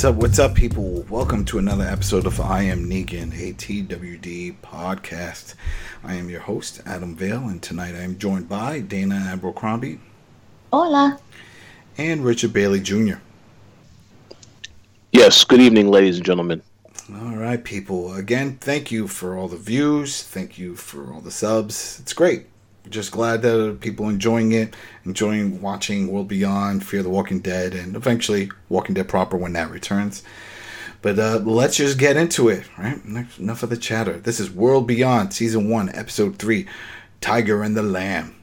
what's up? What's up, people? Welcome to another episode of I Am Negan, a TWD podcast. I am your host, Adam Vale, and tonight I am joined by Dana Abercrombie Hola. and Richard Bailey Jr. Yes, good evening, ladies and gentlemen. All right, people. Again, thank you for all the views. Thank you for all the subs. It's great. Just glad that people enjoying it, enjoying watching World Beyond, Fear the Walking Dead, and eventually Walking Dead proper when that returns. But uh, let's just get into it, right? Enough of the chatter. This is World Beyond, Season 1, Episode 3 Tyger and the Lamb.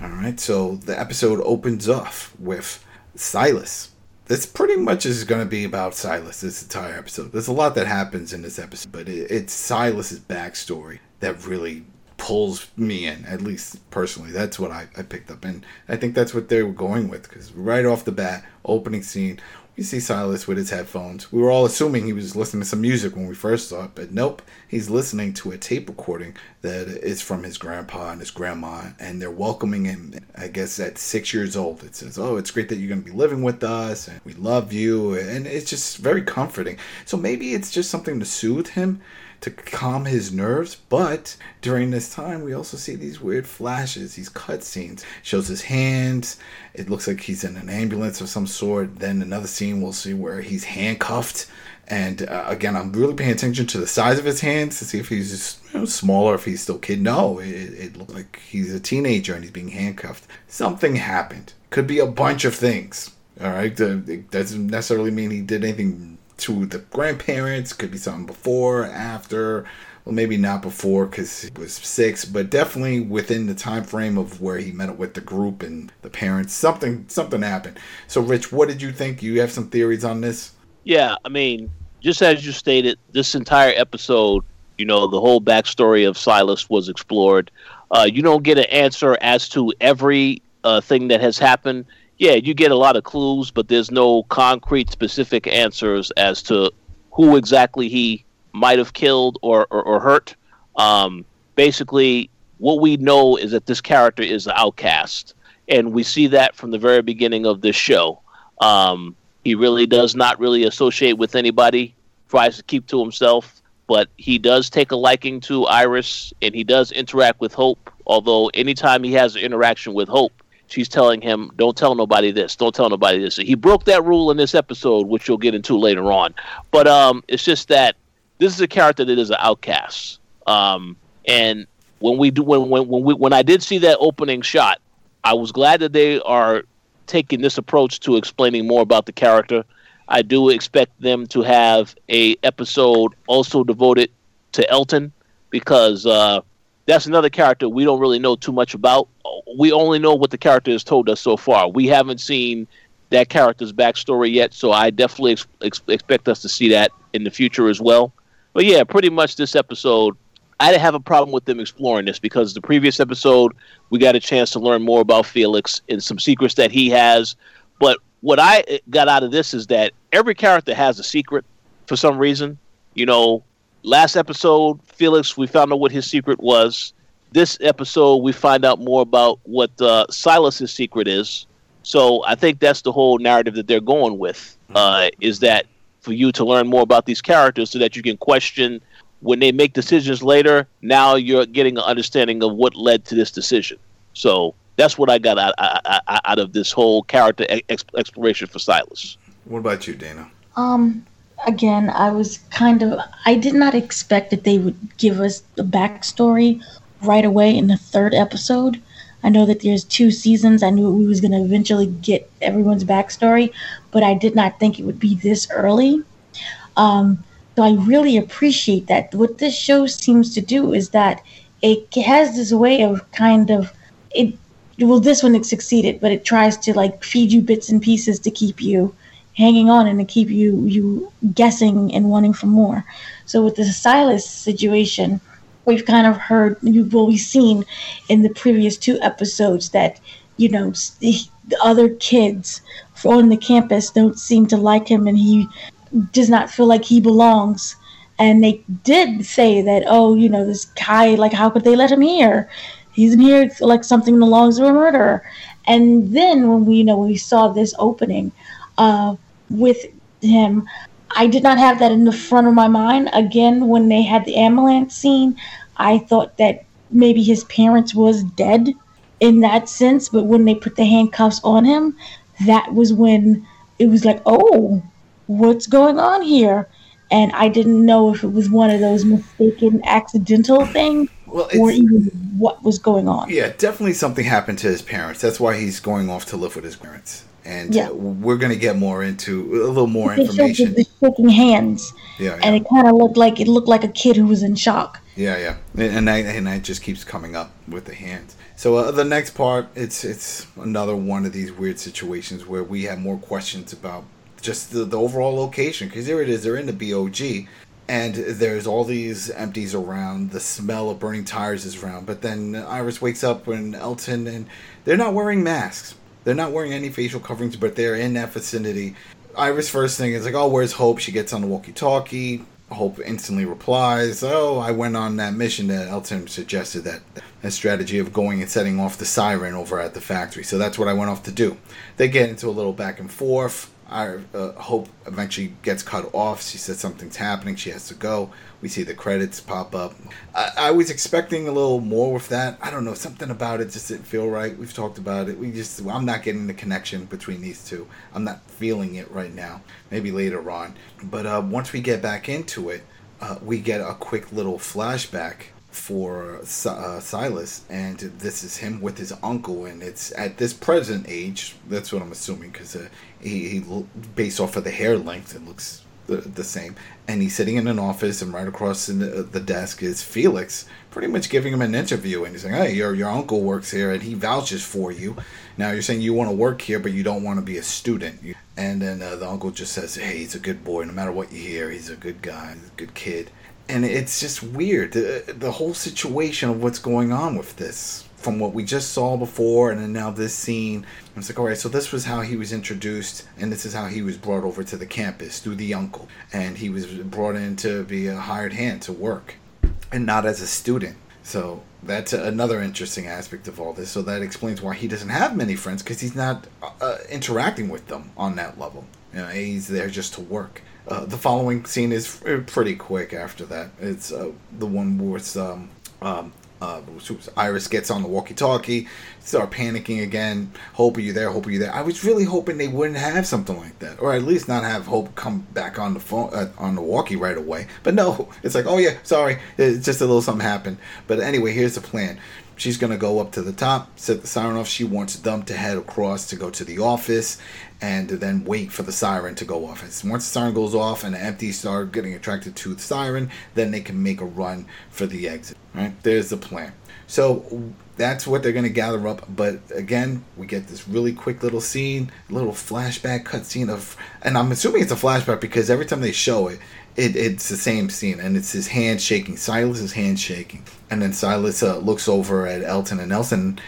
All right, so the episode opens off with Silas. This pretty much is going to be about Silas this entire episode. There's a lot that happens in this episode, but it, it's Silas's backstory that really pulls me in, at least personally. That's what I, I picked up. And I think that's what they were going with because right off the bat, opening scene, we see Silas with his headphones. We were all assuming he was listening to some music when we first saw it, but nope. He's listening to a tape recording that is from his grandpa and his grandma, and they're welcoming him, I guess, at six years old. It says, Oh, it's great that you're going to be living with us, and we love you. And it's just very comforting. So maybe it's just something to soothe him to calm his nerves. But during this time, we also see these weird flashes, these cutscenes. Shows his hands. It looks like he's in an ambulance of some sort. Then another scene, we'll see where he's handcuffed. And uh, again, I'm really paying attention to the size of his hands to see if he's just you know, smaller, if he's still kid. No, it, it like he's a teenager and he's being handcuffed. Something happened. Could be a bunch of things. All right, it doesn't necessarily mean he did anything to the grandparents. Could be something before, after. Well, maybe not before because he was six, but definitely within the time frame of where he met up with the group and the parents. Something, something happened. So, Rich, what did you think? You have some theories on this? Yeah, I mean, just as you stated, this entire episode, you know, the whole backstory of Silas was explored. Uh, you don't get an answer as to every uh, thing that has happened yeah, you get a lot of clues, but there's no concrete, specific answers as to who exactly he might have killed or, or, or hurt. Um, basically, what we know is that this character is an outcast, and we see that from the very beginning of this show. Um, he really does not really associate with anybody, tries to keep to himself, but he does take a liking to Iris, and he does interact with Hope. Although anytime he has an interaction with Hope, she's telling him, "Don't tell nobody this. Don't tell nobody this." He broke that rule in this episode, which you'll get into later on. But um, it's just that this is a character that is an outcast. Um, and when we do, when when when we when I did see that opening shot, I was glad that they are taking this approach to explaining more about the character. I do expect them to have a episode also devoted to Elton because uh, that's another character we don't really know too much about. We only know what the character has told us so far. We haven't seen that character's backstory yet, so I definitely ex- ex- expect us to see that in the future as well. But yeah, pretty much this episode, I didn't have a problem with them exploring this because the previous episode we got a chance to learn more about Felix and some secrets that he has. But what I got out of this is that every character has a secret for some reason. You know, last episode, Felix, we found out what his secret was. This episode, we find out more about what uh, Silas's secret is. So I think that's the whole narrative that they're going with. Uh, is that for you to learn more about these characters so that you can question when they make decisions later. Now you're getting an understanding of what led to this decision. So that's what I got out, out, out of this whole character ex- exploration for Silas. What about you, Dana? Um, again, I was kind of I did not expect that they would give us the backstory right away in the third episode. I know that there's two seasons. I knew we was gonna eventually get everyone's backstory, but I did not think it would be this early. Um, so I really appreciate that. What this show seems to do is that it has this way of kind of it. Well, this one it succeeded, but it tries to like feed you bits and pieces to keep you hanging on and to keep you you guessing and wanting for more. So with the Silas situation, we've kind of heard well we've seen in the previous two episodes that you know, the other kids on the campus don't seem to like him and he does not feel like he belongs. And they did say that, oh, you know, this guy, like, how could they let him here? He's in here like something logs of a murderer. And then when we, you know, we saw this opening uh, with him, I did not have that in the front of my mind. Again, when they had the ambulance scene, I thought that maybe his parents was dead in that sense. But when they put the handcuffs on him, that was when it was like, oh, what's going on here? And I didn't know if it was one of those mistaken accidental things well, or even what was going on. Yeah, definitely something happened to his parents. That's why he's going off to live with his parents. And yeah. we're going to get more into a little more information. The shaking hands. Yeah, yeah. And it kind of looked like it looked like a kid who was in shock. Yeah, yeah. And I, and that just keeps coming up with the hands. So uh, the next part, it's it's another one of these weird situations where we have more questions about just the, the overall location because here it is they're in the BOG and there's all these empties around the smell of burning tires is around but then Iris wakes up when Elton and they're not wearing masks they're not wearing any facial coverings but they're in that vicinity Iris first thing is like oh where's Hope she gets on the walkie talkie Hope instantly replies, "Oh, I went on that mission that Elton suggested that that strategy of going and setting off the siren over at the factory. So that's what I went off to do." They get into a little back and forth. I uh, Hope eventually gets cut off. She says something's happening. She has to go. We see the credits pop up. I, I, was expecting a little more with that. I don't know. Something about it just didn't feel right. We've talked about it. We just I'm not getting the connection between these two. I'm not feeling it right now. Maybe later on. But uh, once we get back into it, uh, we get a quick little flashback for uh, Silas, and this is him with his uncle, and it's at this present age. That's what I'm assuming because uh, he, he, based off of the hair length, it looks the, the same. And he's sitting in an office, and right across the, the desk is Felix, pretty much giving him an interview, and he's saying, "Hey, your your uncle works here, and he vouches for you. Now you're saying you want to work here, but you don't want to be a student." And then uh, the uncle just says, "Hey, he's a good boy. No matter what you hear, he's a good guy, a good kid." And it's just weird. The, the whole situation of what's going on with this from what we just saw before and then now this scene it's like all right so this was how he was introduced and this is how he was brought over to the campus through the uncle. And he was brought in to be a hired hand to work and not as a student. So that's another interesting aspect of all this. So that explains why he doesn't have many friends because he's not uh, interacting with them on that level. You know, he's there just to work uh, the following scene is pretty quick after that. It's uh, the one where um, um, uh, Iris gets on the walkie-talkie, start panicking again. Hope are you there? Hope are you there? I was really hoping they wouldn't have something like that, or at least not have Hope come back on the phone uh, on the walkie right away. But no, it's like, oh yeah, sorry, it's just a little something happened. But anyway, here's the plan. She's gonna go up to the top, set the siren off. She wants them to head across to go to the office, and then wait for the siren to go off. And Once the siren goes off and the empties start getting attracted to the siren, then they can make a run for the exit. Right? There's the plan. So that's what they're going to gather up. But again, we get this really quick little scene, little flashback cutscene of, and I'm assuming it's a flashback because every time they show it, it, it's the same scene, and it's his hand shaking. Silas's hand shaking, and then Silas uh, looks over at Elton, and Elton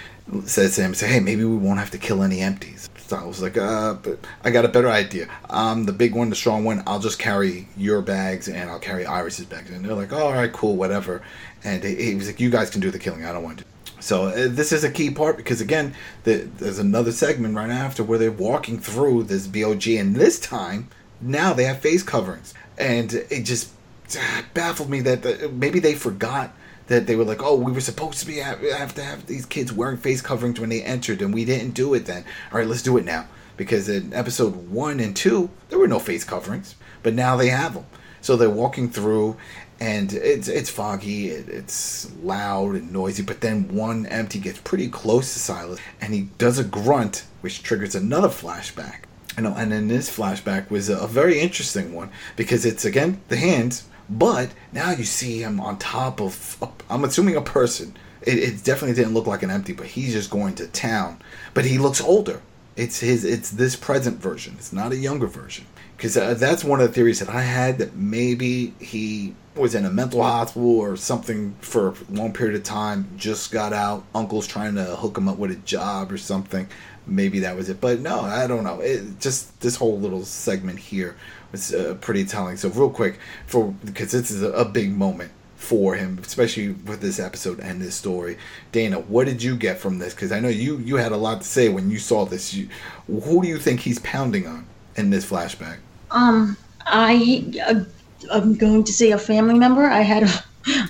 says to him, "Say, hey, maybe we won't have to kill any empties." I was like, uh, but I got a better idea. I'm the big one, the strong one. I'll just carry your bags and I'll carry Iris's bags. And they're like, oh, all right, cool, whatever. And he, was like, you guys can do the killing. I don't want to. So uh, this is a key part because again, the, there's another segment right after where they're walking through this BOG, and this time now they have face coverings, and it just uh, baffled me that the, maybe they forgot that they were like, oh, we were supposed to be have to have these kids wearing face coverings when they entered, and we didn't do it then. All right, let's do it now because in episode one and two there were no face coverings, but now they have them. So they're walking through, and it's it's foggy, it, it's loud and noisy. But then one empty gets pretty close to Silas, and he does a grunt, which triggers another flashback. Know, and then this flashback was a, a very interesting one because it's again the hands but now you see him on top of, I'm assuming a person. It, it, definitely didn't look like an empty, but he's just going to town. But he looks older. It's his. It's this present version. It's not a younger version. Because uh, that's one of the theories that I had that maybe he was in a mental hospital or something for a long period of time. Just got out. Uncle's trying to hook him up with a job or something. Maybe that was it. But no, I don't know. It, just this whole little segment here was uh, pretty telling. So real quick, for because this is a, a big moment for him, especially with this episode and this story. Dana, what did you get from this? Because I know you you had a lot to say when you saw this. You, who do you think he's pounding on in this flashback? Um, I uh, I'm going to say a family member. I had a.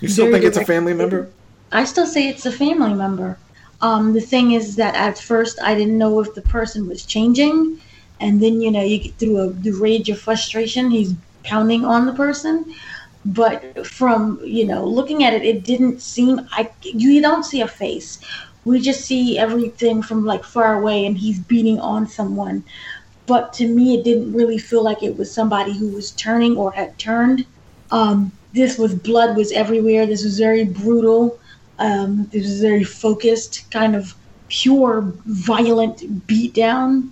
You still think it's a family member? I still say it's a family member. Um, the thing is that at first I didn't know if the person was changing, and then you know you get through a the rage of frustration, he's pounding on the person. But from you know looking at it, it didn't seem I you don't see a face. We just see everything from like far away, and he's beating on someone. But to me, it didn't really feel like it was somebody who was turning or had turned. Um, this was blood was everywhere. This was very brutal. Um, it was very focused, kind of pure, violent beatdown,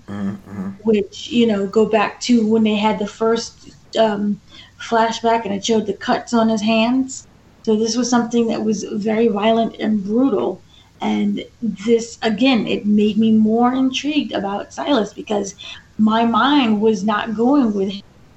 which you know go back to when they had the first um, flashback and it showed the cuts on his hands. So this was something that was very violent and brutal. And this again, it made me more intrigued about Silas because my mind was not going with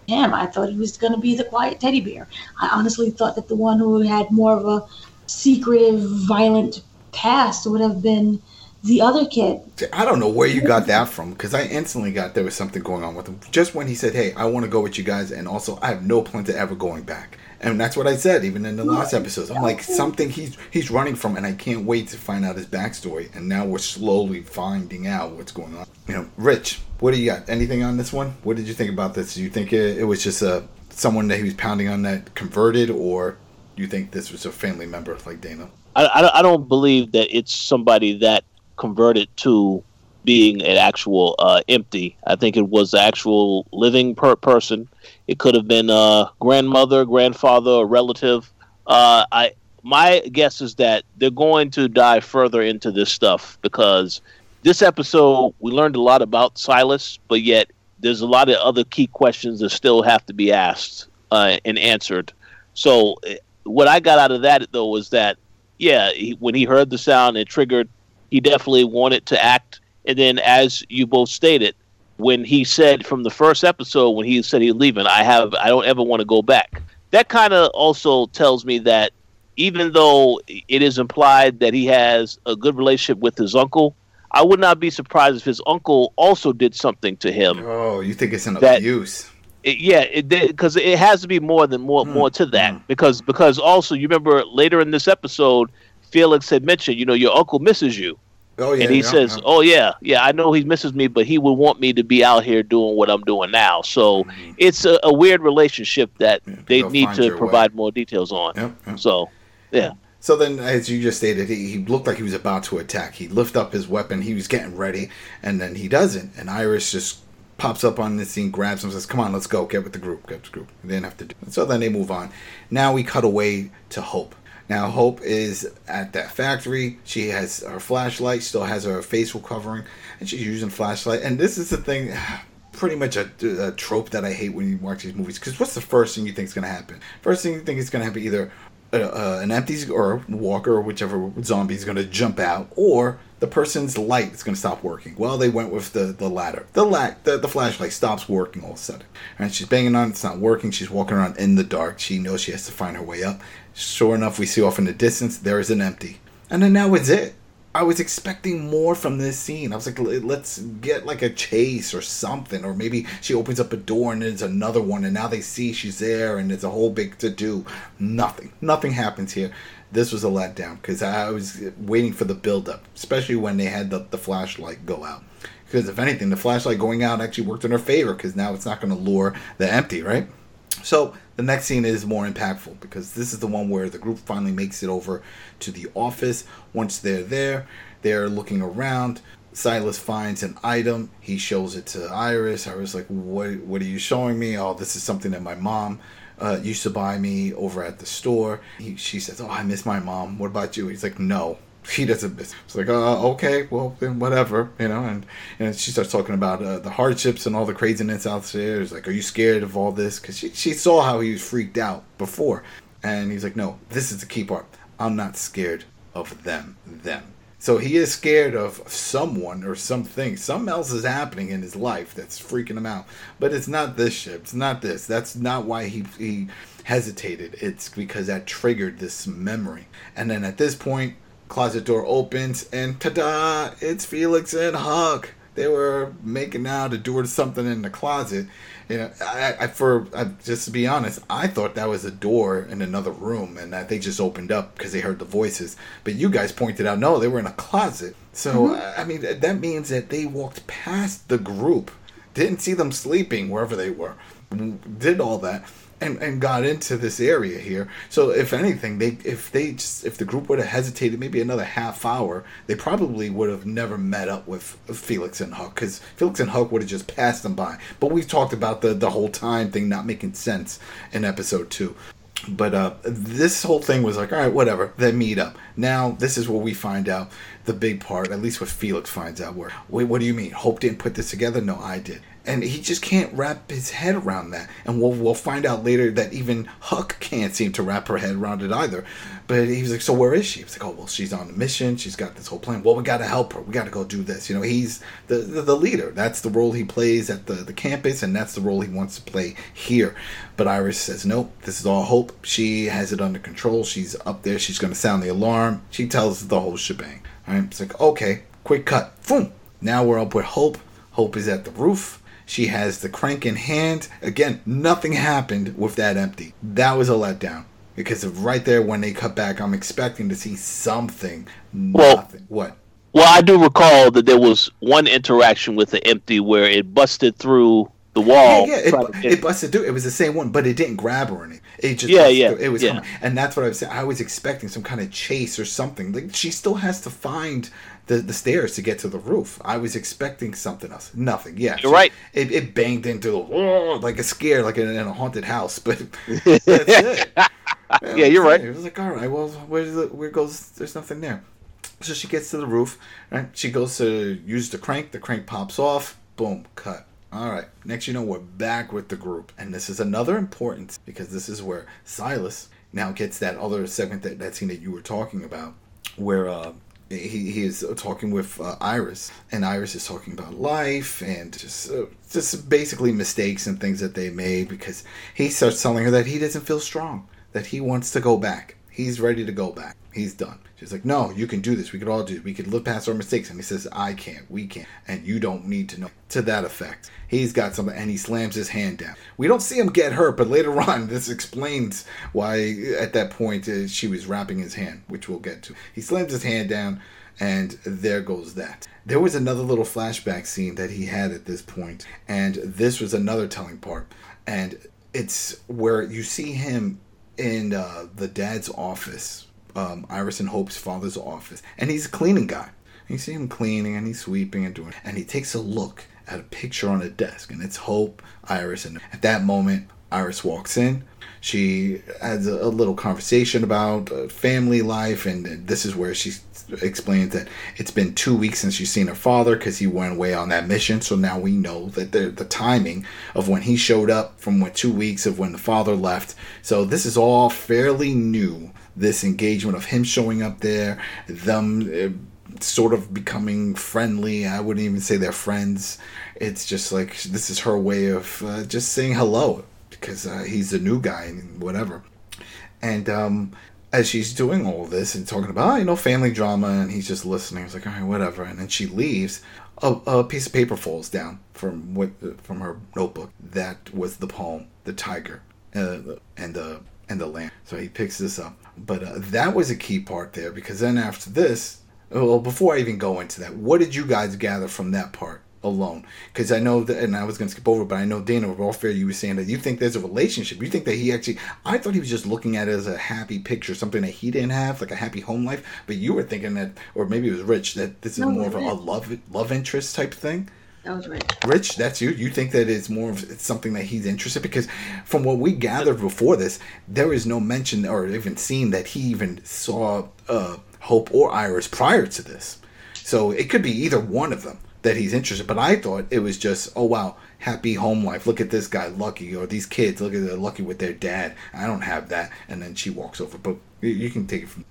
him. I thought he was going to be the quiet teddy bear. I honestly thought that the one who had more of a secretive, violent past would have been the other kid. I don't know where you got that from because I instantly got there was something going on with him. Just when he said, "Hey, I want to go with you guys," and also I have no plan to ever going back. And that's what I said even in the last episodes. I'm like something he's he's running from, and I can't wait to find out his backstory. And now we're slowly finding out what's going on. You know, Rich, what do you got? Anything on this one? What did you think about this? Do you think it, it was just a someone that he was pounding on that converted, or do you think this was a family member like Dana? I, I, I don't believe that it's somebody that converted to being an actual uh, empty. I think it was the actual living per person. It could have been a grandmother, grandfather, a relative. Uh, I my guess is that they're going to dive further into this stuff because this episode we learned a lot about Silas, but yet there's a lot of other key questions that still have to be asked uh, and answered. So eh, what I got out of that though was that yeah, he, when he heard the sound, it triggered. He definitely wanted to act, and then as you both stated, when he said from the first episode when he said he's leaving, I have I don't ever want to go back. That kind of also tells me that even though it is implied that he has a good relationship with his uncle, I would not be surprised if his uncle also did something to him. Oh, you think it's an That- abuse? It, yeah, because it, has to be more than more Hmm, more to that. hmm. Because because also you remember later in this episode, Felix had mentioned, you know, your uncle misses you, Oh yeah, and he yeah, says. "Oh yeah, yeah, I know he misses me, but he would want me to be out here doing what I'm doing now." So Mhm. it's a, a weird relationship that Yeah, they need to your way. provide more details on. Yep, yep. So yeah, So then, as you just stated, he, he looked like he was about to attack. He lift up his weapon. He was getting ready, and then he doesn't. And Iris just pops up on the scene, grabs him, says, "Come on, let's go. Get with the group. Get with the group." They didn't have to do. It. So then they move on. Now we cut away to Hope. Now Hope is at that factory. She has her flashlight. Still has her facial covering, and she's using flashlight. And this is the thing. Pretty much a, a trope that I hate when you watch these movies. Because what's the first thing you think is going to happen? First thing you think is going to happen either uh, an empty or walker or whichever zombie is going to jump out, or the person's light is going to stop working. Well, they went with the the latter. The la- the, the flashlight stops working all of a sudden, and she's banging on. it, It's not working. She's walking around in the dark. She knows she has to find her way up. Sure enough, we see off in the distance there is an empty, and then now it's it. I was expecting more from this scene. I was like, let's get like a chase or something, or maybe she opens up a door and there's another one, and now they see she's there, and it's a whole big to do. Nothing, nothing happens here. This was a letdown because I was waiting for the build up, especially when they had the, the flashlight go out. Because if anything, the flashlight going out actually worked in her favor because now it's not going to lure the empty, right? So the next scene is more impactful because this is the one where the group finally makes it over to the office. Once they're there, they're looking around. Silas finds an item. He shows it to Iris. Iris like, "What? What are you showing me? Oh, this is something that my mom uh, used to buy me over at the store." He, she says, "Oh, I miss my mom. What about you?" He's like, "No, He doesn't. It's like, uh, okay, well, then whatever, you know. And and she starts talking about uh, the hardships and all the craziness out there. It's like, are you scared of all this? Because she she saw how he was freaked out before, and he's like, no, this is the key part. I'm not scared of them. Them. So he is scared of someone or something. Something else is happening in his life that's freaking him out. But it's not this ship. It's not this. That's not why he he hesitated. It's because that triggered this memory. And then at this point, closet door opens and ta-da! It's Felix and Huck. They were making out or doing something in the closet. You know, I, I for I, just to be honest, I thought that was a door in another room and that they just opened up because they heard the voices. But you guys pointed out, no, they were in a closet. So Mm-hmm. I mean, that means that they walked past the group, didn't see them sleeping wherever they were, did all that. And, and got into this area here. So if anything, they if they just if the group would have hesitated maybe another half hour, they probably would have never met up with Felix and Huck because Felix and Huck would have just passed them by. But we've talked about the the whole time thing not making sense in episode two. But uh, this whole thing was like, all right, whatever. They meet up. Now this is where we find out the big part. At least what Felix finds out. Where wait, what do you mean? Hope didn't put this together? No, I did. And he just can't wrap his head around that. And we'll we'll find out later that even Huck can't seem to wrap her head around it either. But he was like, so where is she? He was like, oh well, she's on a mission. She's got this whole plan. Well, we got to help her. We got to go do this. You know, he's the, the the leader. That's the role he plays at the the campus, and that's the role he wants to play here. But Iris says, nope, this is all Hope. She has it under control. She's up there. She's going to sound the alarm. She tells the whole shebang. All right, it's like, okay, quick cut. Boom. Now we're up with Hope. Hope is at the roof. She has the crank in hand. Again, nothing happened with that empty. That was a letdown. Because of right there when they cut back, I'm expecting to see something. Well- Nothing. what? Well, I do recall that there was one interaction with the empty where it busted through the wall. Yeah, yeah, it, it busted through. It was the same one, but it didn't grab her or anything. It just Yeah, yeah, through. It was yeah. coming, and that's what I was saying. I was expecting some kind of chase or something. Like she still has to find the, the stairs to get to the roof. I was expecting something else. Nothing. Yeah, You're right. It, it banged into the wall like a scare, like in, in a haunted house. But that's it. Yeah, you're right. It was like, all right, well, where's the, where goes? There's nothing there. So she gets to the roof, right? She goes to use the crank. The crank pops off. Boom, cut. All right. Next, you know, we're back with the group, and this is another important because this is where Silas now gets that other segment that that scene that you were talking about, where uh, he he is talking with uh, Iris, and Iris is talking about life and just uh, just basically mistakes and things that they made because he starts telling her that he doesn't feel strong, that he wants to go back. He's ready to go back. He's done. She's like, no, you can do this. We could all do. this. We could live past our mistakes. And he says, I can't. We can't. And you don't need to know. To that effect, he's got something, and he slams his hand down. We don't see him get hurt, but later on, this explains why at that point uh, she was wrapping his hand, which we'll get to. He slams his hand down, and there goes that. There was another little flashback scene that he had at this point, and this was another telling part. And it's where you see him in uh, the dad's office, um, Iris and Hope's father's office, and he's a cleaning guy. You see him cleaning and he's sweeping and doing, and he takes a look at a picture on a desk, and it's Hope, Iris, and at that moment, Iris walks in. She has a, a little conversation about uh, family life, and this is where she explains that it's been two weeks since she's seen her father because he went away on that mission. So now we know that the, the timing of when he showed up from what two weeks of when the father left. So this is all fairly new. This engagement of him showing up there, them. Uh, sort of becoming friendly. I wouldn't even say they're friends. It's just like this is her way of uh, just saying hello because uh, he's a new guy and whatever. And um, as she's doing all this and talking about, oh, you know, family drama, and he's just listening, he's like, all right, whatever. And then she leaves. A, a piece of paper falls down from what from her notebook. That was the poem, the tiger, uh, and the and the lamb. So he picks this up. But uh, that was a key part there because then after this, well, before I even go into that, what did you guys gather from that part alone? Because I know that, and I was going to skip over, but I know Dana, fair, you were saying that you think there's a relationship. You think that he actually, I thought he was just looking at it as a happy picture, something that he didn't have, like a happy home life. But you were thinking that, or maybe it was Rich, that this is No, more of a, a love love interest type thing. That was Rich. Rich, that's you. You think that it's more of it's something that he's interested because from what we gathered before this, there is no mention or even seen that he even saw uh, Hope or Iris prior to this. So it could be either one of them that he's interested. But I thought it was just, oh wow, happy home life. Look at this guy, lucky, or these kids, look at they're lucky with their dad. I don't have that. And then she walks over. But you, can take it from.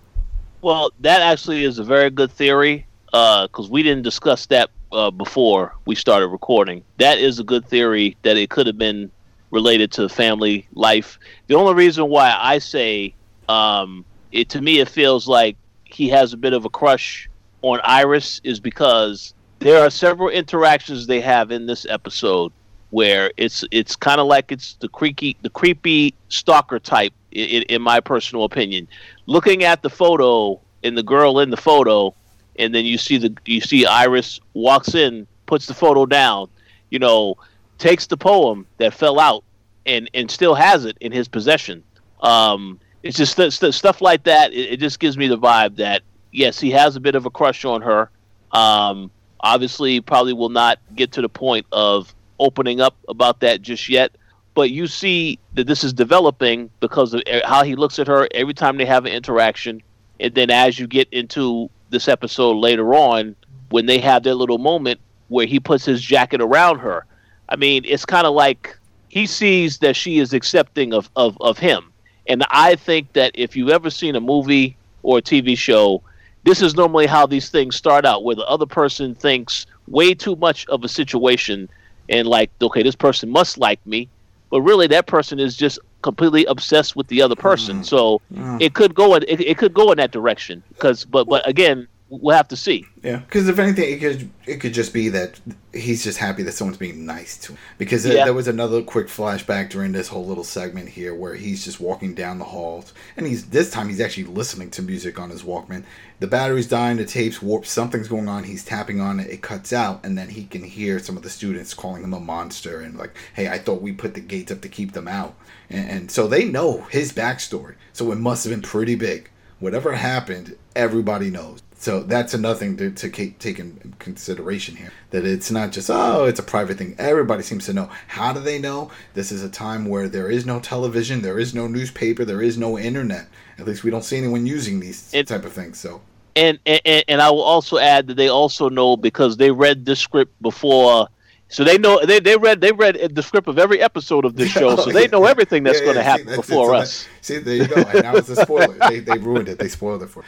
Well, that actually is a very good theory because we didn't discuss that uh, before we started recording. That is a good theory that it could have been related to family life. The only reason why I say um, it to me, it feels like he has a bit of a crush on Iris is because there are several interactions they have in this episode where it's it's kind of like it's the creaky the creepy stalker type in, in my personal opinion. Looking at the photo and the girl in the photo and then you see the you see iris walks in puts the photo down you know takes the poem that fell out and and still has it in his possession. Um it's just st- st- stuff like that it, it just gives me the vibe that yes he has a bit of a crush on her. Um obviously probably will not get to the point of opening up about that just yet. But you see that this is developing because of how he looks at her every time they have an interaction. And then as you get into this episode later on when they have their little moment where he puts his jacket around her. I mean it's kind of like he sees that she is accepting of, of, of him. And i think that if you've ever seen a movie or a tv show this is normally how these things start out where the other person thinks way too much of a situation and like okay this person must like me but really that person is just completely obsessed with the other person Mm. so Mm. it could go in it, it could go in that direction because but but again we'll have to see Yeah, because if anything, it could it could just be that he's just happy that someone's being nice to him. Because there- Yeah. there was another quick flashback during this whole little segment here where he's just walking down the halls, and he's this time he's actually listening to music on his Walkman. The battery's dying, the tape's warped, something's going on. He's tapping on it, it cuts out, and then he can hear some of the students calling him a monster and like, "Hey, I thought we put the gates up to keep them out," and, and so they know his backstory. So it must have been pretty big. Whatever happened, everybody knows. So that's another thing to, to take in consideration here. That it's not just, oh, it's a private thing. Everybody seems to know. How do they know? This is a time where there is no television, there is no newspaper, there is no internet. At least we don't see anyone using these It- type of things. So, and, and and I will also add that they also know because they read this script before, so they know they, they read they read the script of every episode of this show, so they know everything that's Yeah, going to yeah, see, happen it. before that- us. see, there you go. And now it's a spoiler. they, they ruined it. They spoiled it for.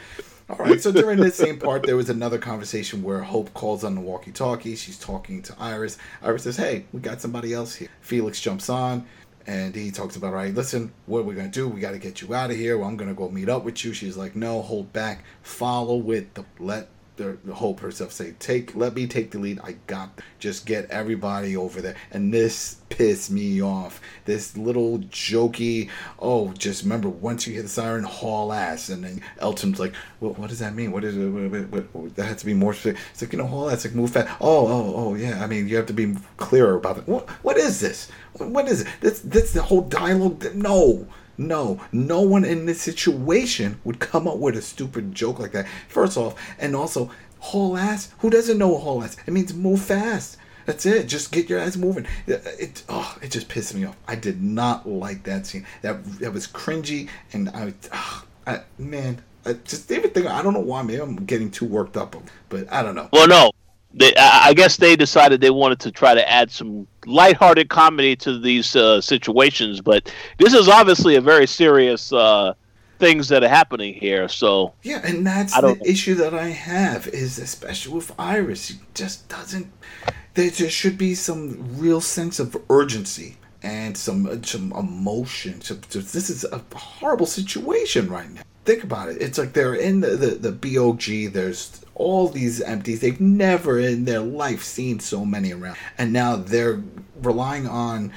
All right. So during this same part, there was another conversation where Hope calls on the walkie-talkie. She's talking to Iris. Iris says, "Hey, we got somebody else here." Felix jumps on. And he talks about, all right, listen, what are we going to do? We got to get you out of here. Well, I'm going to go meet up with you. She's like, no, hold back. Follow with the, let the, Hope herself say, take, let me take the lead. I got, just get everybody over there. And this pissed me off. This little jokey, oh, just remember, once you hear the siren, haul ass. And then Elton's like, what, what does that mean? What is it? What, what, what, that has to be more specific. It's like, you know, haul ass, like move fast. Oh, oh, oh, yeah. I mean, you have to be clearer about it. What, what is this? What, is it? That's, that's the whole dialogue. that- No. No, no one in this situation would come up with a stupid joke like that. First off, and also, haul ass. Who doesn't know haul ass? It means move fast. That's it. Just get your ass moving. It, it oh, it just pissed me off. I did not like that scene. That that was cringy, and I, ah, I man, I just even think I don't know why. Maybe I'm getting too worked up, but I don't know. Well, no, they, I guess they decided they wanted to try to add some lighthearted comedy to these uh, situations, but this is obviously a very serious uh, things that are happening here. So Yeah, and that's I the know. issue that I have is especially with Iris. She just doesn't. There just should be some real sense of urgency and some some emotion. This is a horrible situation right now. Think about it. It's like they're in the, the, the BOG. There's all these empties. They've never in their life seen so many around. And now they're relying on,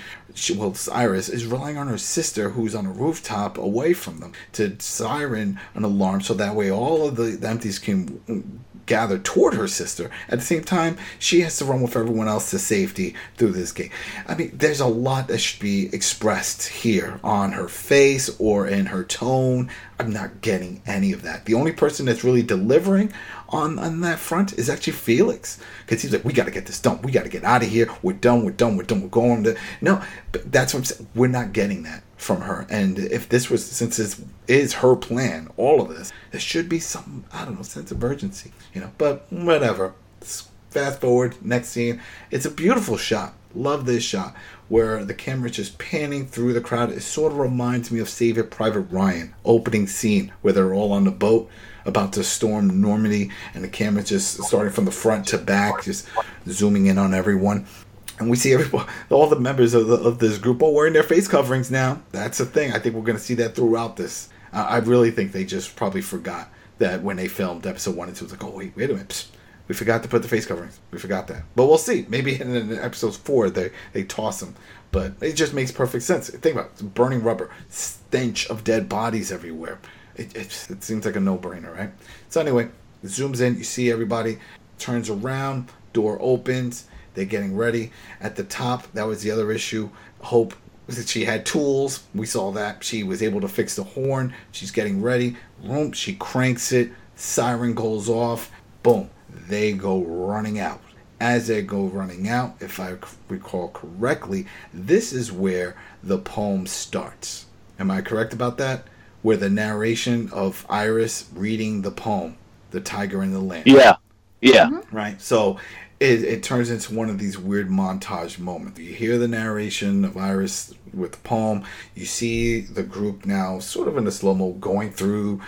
well, Iris is relying on her sister who's on a rooftop away from them to siren an alarm so that way all of the, the empties can gather toward her sister. At the same time, she has to run with everyone else to safety through this gate. I mean, there's a lot that should be expressed here on her face or in her tone. I'm not getting any of that. The only person that's really delivering on on that front is actually Felix because he's like, we got to get this done. We got to get out of here. We're done. We're done. We're done. We're going to no. But that's what I'm saying. We're not getting that from her. And if this was since this is her plan, all of this, there should be some I don't know sense of urgency, you know. But whatever. Fast forward next scene. It's a beautiful shot. Love this shot where the camera just panning through the crowd. It sort of reminds me of Saving Private Ryan opening scene where they're all on the boat about to storm Normandy and the camera just starting from the front to back, just zooming in on everyone. And we see everybody, all the members of, the, of this group all wearing their face coverings now. That's a thing. I think we're going to see that throughout this. Uh, I really think they just probably forgot that when they filmed episode one and two. It's like, oh wait, wait a minute. Psst we forgot to put the face coverings. We forgot that. But we'll see. Maybe in, in episode four they they toss them. But it just makes perfect sense. Think about it. burning rubber, stench of dead bodies everywhere. It, it, it seems like a no brainer, right? So anyway, it zooms in. You see everybody turns around. Door opens. They're getting ready. At the top, that was the other issue. Hope that she had tools. We saw that she was able to fix the horn. She's getting ready. Boom, she cranks it. Siren goes off. Boom they go running out. As they go running out, if I recall correctly, this is where the poem starts. Am I correct about that? Where the narration of Iris reading the poem, The Tiger and the Lamb. Yeah. Yeah. Mm-hmm. Right. So it, it turns into one of these weird montage moments. You hear the narration of Iris with the poem. You see the group now, sort of in a slow mo, going through,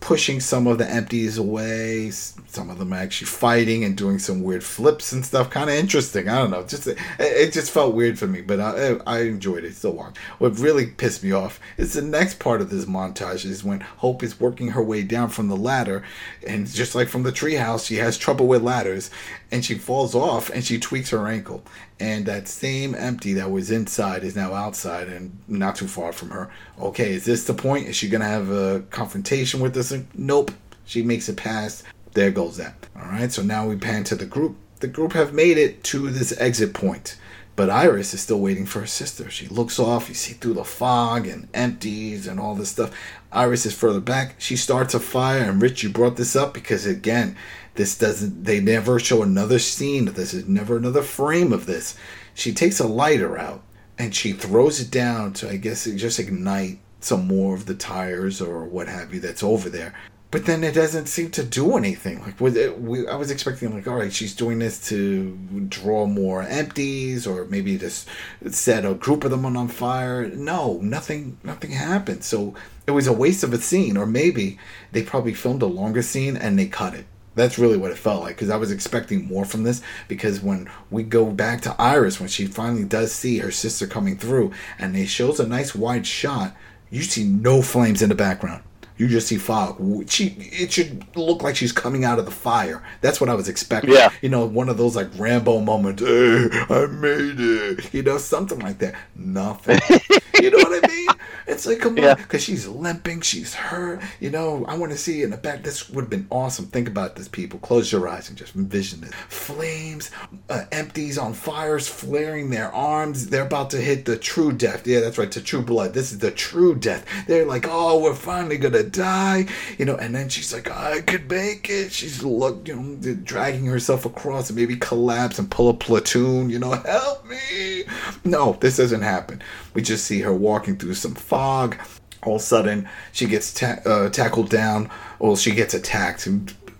pushing some of the empties away. Some of them actually fighting and doing some weird flips and stuff. Kind of interesting. I don't know. Just it, it, just felt weird for me, but I, I enjoyed it. Still watch. What really pissed me off is the next part of this montage is when Hope is working her way down from the ladder, and just like from the treehouse, she has trouble with ladders, and she falls off and she tweaks her ankle and that same empty that was inside is now outside and not too far from her. Okay, is this the point? Is she gonna have a confrontation with this? Nope. She makes it past. There goes that. All right. So now we pan to the group. The group have made it to this exit point, but Iris is still waiting for her sister. She looks off. You see through the fog and empties and all this stuff. Iris is further back. She starts a fire, and Rich, you brought this up because again, this doesn't, they never show another scene of this. There's never another frame of this. She takes a lighter out and she throws it down to, I guess, just ignite some more of the tires or what have you that's over there. But then it doesn't seem to do anything. Like with it, we, I was expecting, like, all right, she's doing this to draw more empties, or maybe just set a group of them on fire. No, nothing, nothing happened. So it was a waste of a scene, or maybe they probably filmed a longer scene and they cut it that's really what it felt like because I was expecting more from this. Because when we go back to Iris, when she finally does see her sister coming through, and they shows a nice wide shot, you see no flames in the background. You just see fog. She, it should look like she's coming out of the fire. That's what I was expecting. Yeah. You know, one of those like Rambo moments. Hey, I made it. You know, something like that. Nothing. you know what I mean? It's like, come yeah. on, because she's limping, she's hurt. You know, I want to see in the back. This would have been awesome. Think about this, people. Close your eyes and just envision this: flames, uh, empties on fires, flaring their arms. They're about to hit the true death. Yeah, that's right, to true blood. This is the true death. They're like, oh, we're finally gonna die. You know, and then she's like, I could make it. She's look, you know, dragging herself across and maybe collapse and pull a platoon. You know, help me. No, this doesn't happen. We just see her walking through some fog. All of a sudden, she gets ta- uh, tackled down. Well, she gets attacked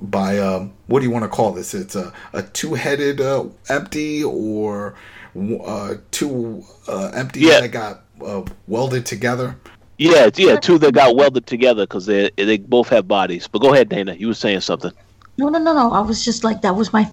by um, what do you want to call this? It's a, a two headed uh, empty or uh, two uh, empties yeah. that got uh, welded together. Yeah, yeah, two that got welded together because they they both have bodies. But go ahead, Dana. You were saying something. No, no, no, no. I was just like that was my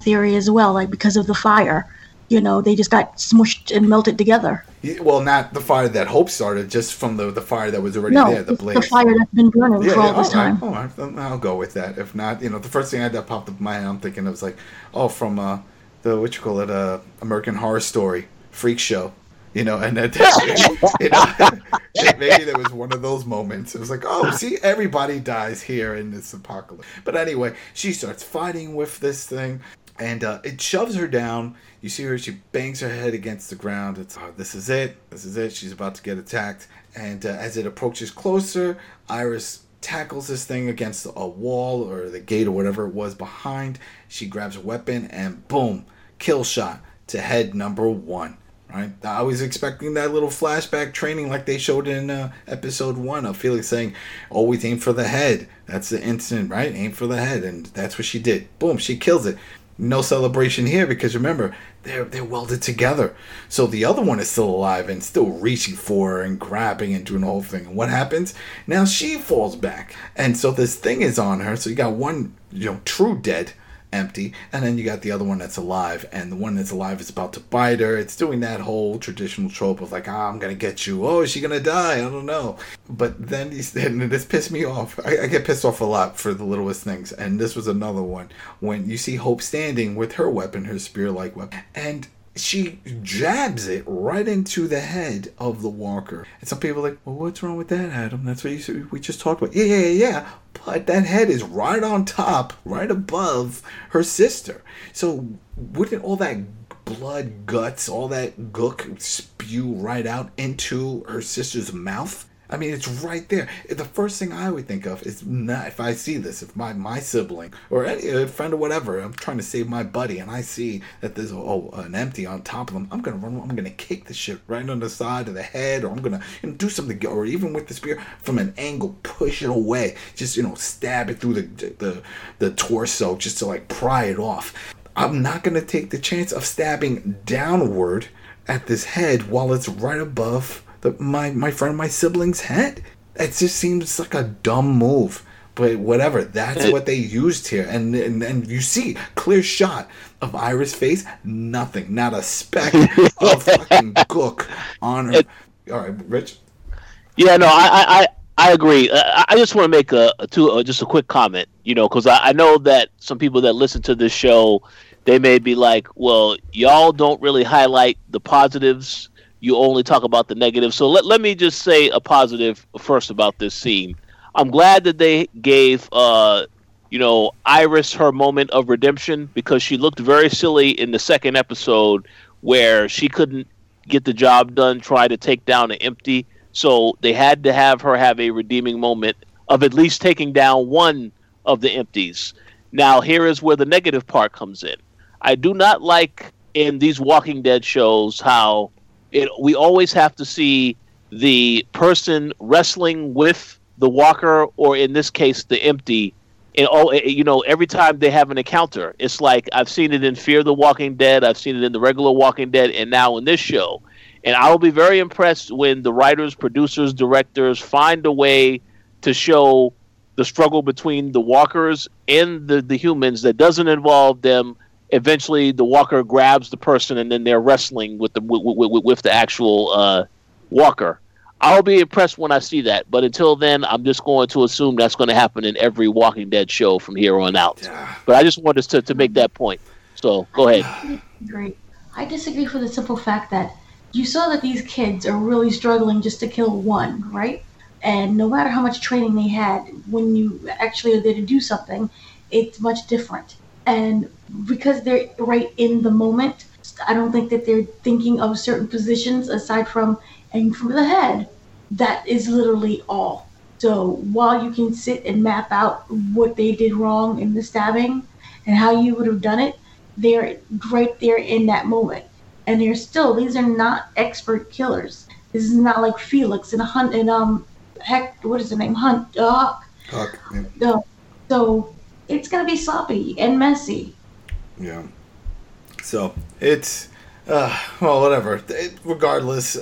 theory as well. Like because of the fire, you know, they just got smushed and melted together. Yeah, well, not the fire that Hope started, just from the the fire that was already no, there, the blaze. the fire that's been burning yeah, for all this time. All right, I'll go with that. If not, you know, the first thing I that popped up in my head, I'm thinking it was like, oh, from uh, the what you call it, uh, American Horror Story, Freak Show. You know, and that, you know, maybe there was one of those moments. It was like, oh, see, everybody dies here in this apocalypse. But anyway, she starts fighting with this thing and uh, it shoves her down. You see her; she bangs her head against the ground. It's oh, this is it. This is it. She's about to get attacked. And uh, as it approaches closer, Iris tackles this thing against a wall or the gate or whatever it was behind. She grabs a weapon and boom, kill shot to head number one. Right, I was expecting that little flashback training like they showed in uh, episode one of Felix saying, "Always aim for the head." That's the instant, right? Aim for the head, and that's what she did. Boom, she kills it. No celebration here because remember they're they're welded together. So the other one is still alive and still reaching for her and grabbing and doing the whole thing. And what happens? Now she falls back, and so this thing is on her. So you got one, you know, true dead empty, and then you got the other one that's alive, and the one that's alive is about to bite her. It's doing that whole traditional trope of like, ah, I'm gonna get you. Oh, is she gonna die? I don't know. But then he's, and this pissed me off. I, I get pissed off a lot for the littlest things, and this was another one when you see Hope standing with her weapon, her spear-like weapon, and she jabs it right into the head of the walker. And some people are like, well, what's wrong with that, Adam? That's what you we just talked about. Yeah, yeah, yeah. But that head is right on top, right above her sister. So wouldn't all that blood, guts, all that gook spew right out into her sister's mouth? I mean, it's right there. The first thing I would think of is not if I see this, if my my sibling or any a friend or whatever, I'm trying to save my buddy, and I see that there's oh an empty on top of them, I'm gonna run. I'm gonna kick the shit right on the side of the head, or I'm gonna you know, do something, or even with the spear from an angle, push it away, just you know stab it through the the the torso, just to like pry it off. I'm not gonna take the chance of stabbing downward at this head while it's right above the, my my friend, my sibling's head. It just seems like a dumb move. But whatever, that's what they used here, and, and and you see clear shot of Iris' face, nothing, not a speck of fucking gook on her. It, All right, Rich. Yeah, no, I I, I agree. I, I just want to make a, a two uh, just a quick comment, you know, because I, I know that some people that listen to this show, they may be like, well, y'all don't really highlight the positives you only talk about the negative. So let, let me just say a positive first about this scene. I'm glad that they gave uh, you know, Iris her moment of redemption because she looked very silly in the second episode where she couldn't get the job done, try to take down an empty. So they had to have her have a redeeming moment of at least taking down one of the empties. Now, here is where the negative part comes in. I do not like in these Walking Dead shows how it, we always have to see the person wrestling with the walker, or in this case, the empty. And all eh, you know, every time they have an encounter, it's like I've seen it in Fear the Walking Dead, I've seen it in the regular Walking Dead, and now in this show. And I will be very impressed when the writers, producers, directors find a way to show the struggle between the walkers and the, the humans that doesn't involve them eventually the walker grabs the person and then they're wrestling with the with, with, with the actual uh, walker. I'll be impressed when I see that, but until then, I'm just going to assume that's going to happen in every Walking Dead show from here on out. But I just wanted to, to make that point. So go ahead. Great. I disagree for the simple fact that you saw that these kids are really struggling just to kill one, right? And no matter how much training they had, when you actually are there to do something, it's much different and because they're right in the moment, I don't think that they're thinking of certain positions aside from aim for the head. That is literally all. So while you can sit and map out what they did wrong in the stabbing and how you would have done it, they're right there in that moment. And they're still these are not expert killers. This is not like Felix and Hunt and um heck what is the name Hunt uh, Huck. Yeah. No, so it's going to be sloppy and messy. Yeah. So it's, uh, well, whatever. It, regardless,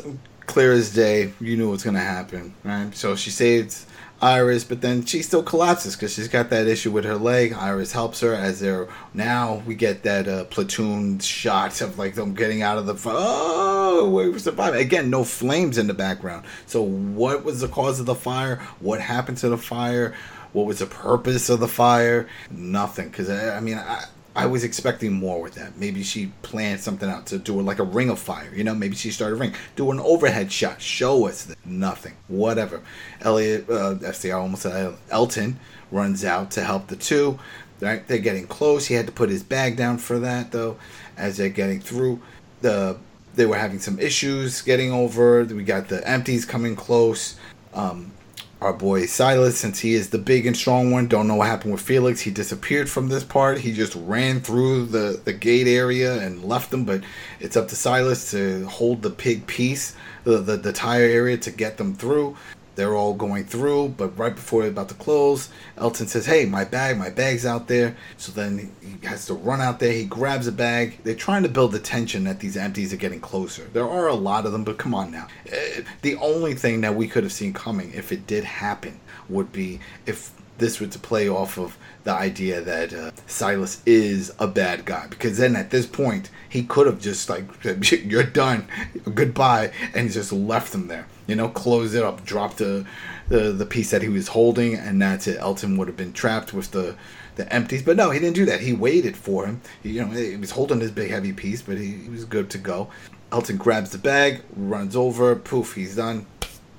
clear as day, you knew what's going to happen, right? So she saves Iris, but then she still collapses because she's got that issue with her leg. Iris helps her as they're now we get that uh, platoon shot of like them getting out of the oh we surviving again. No flames in the background. So what was the cause of the fire? What happened to the fire? What was the purpose of the fire? Nothing. Because I, I mean, I, I was expecting more with that. Maybe she planned something out to do it like a ring of fire. You know, maybe she started a ring. Do an overhead shot. Show us that. Nothing. Whatever. Elliot, uh, FCR almost said Elton runs out to help the two. Right? They're getting close. He had to put his bag down for that though. As they're getting through, the they were having some issues getting over. We got the empties coming close. Um, our boy Silas, since he is the big and strong one, don't know what happened with Felix. He disappeared from this part. He just ran through the, the gate area and left them. But it's up to Silas to hold the pig piece, the, the, the tire area to get them through. They're all going through, but right before they're about to close, Elton says, Hey, my bag, my bag's out there. So then he has to run out there. He grabs a bag. They're trying to build the tension that these empties are getting closer. There are a lot of them, but come on now. Uh, the only thing that we could have seen coming, if it did happen, would be if this were to play off of the idea that uh, Silas is a bad guy. Because then at this point, he could have just like, You're done, goodbye, and just left them there you know, close it up, drop the, the the piece that he was holding, and that's it. Elton would have been trapped with the the empties, but no, he didn't do that. He waited for him. He, you know, he was holding his big heavy piece, but he, he was good to go. Elton grabs the bag, runs over, poof, he's done.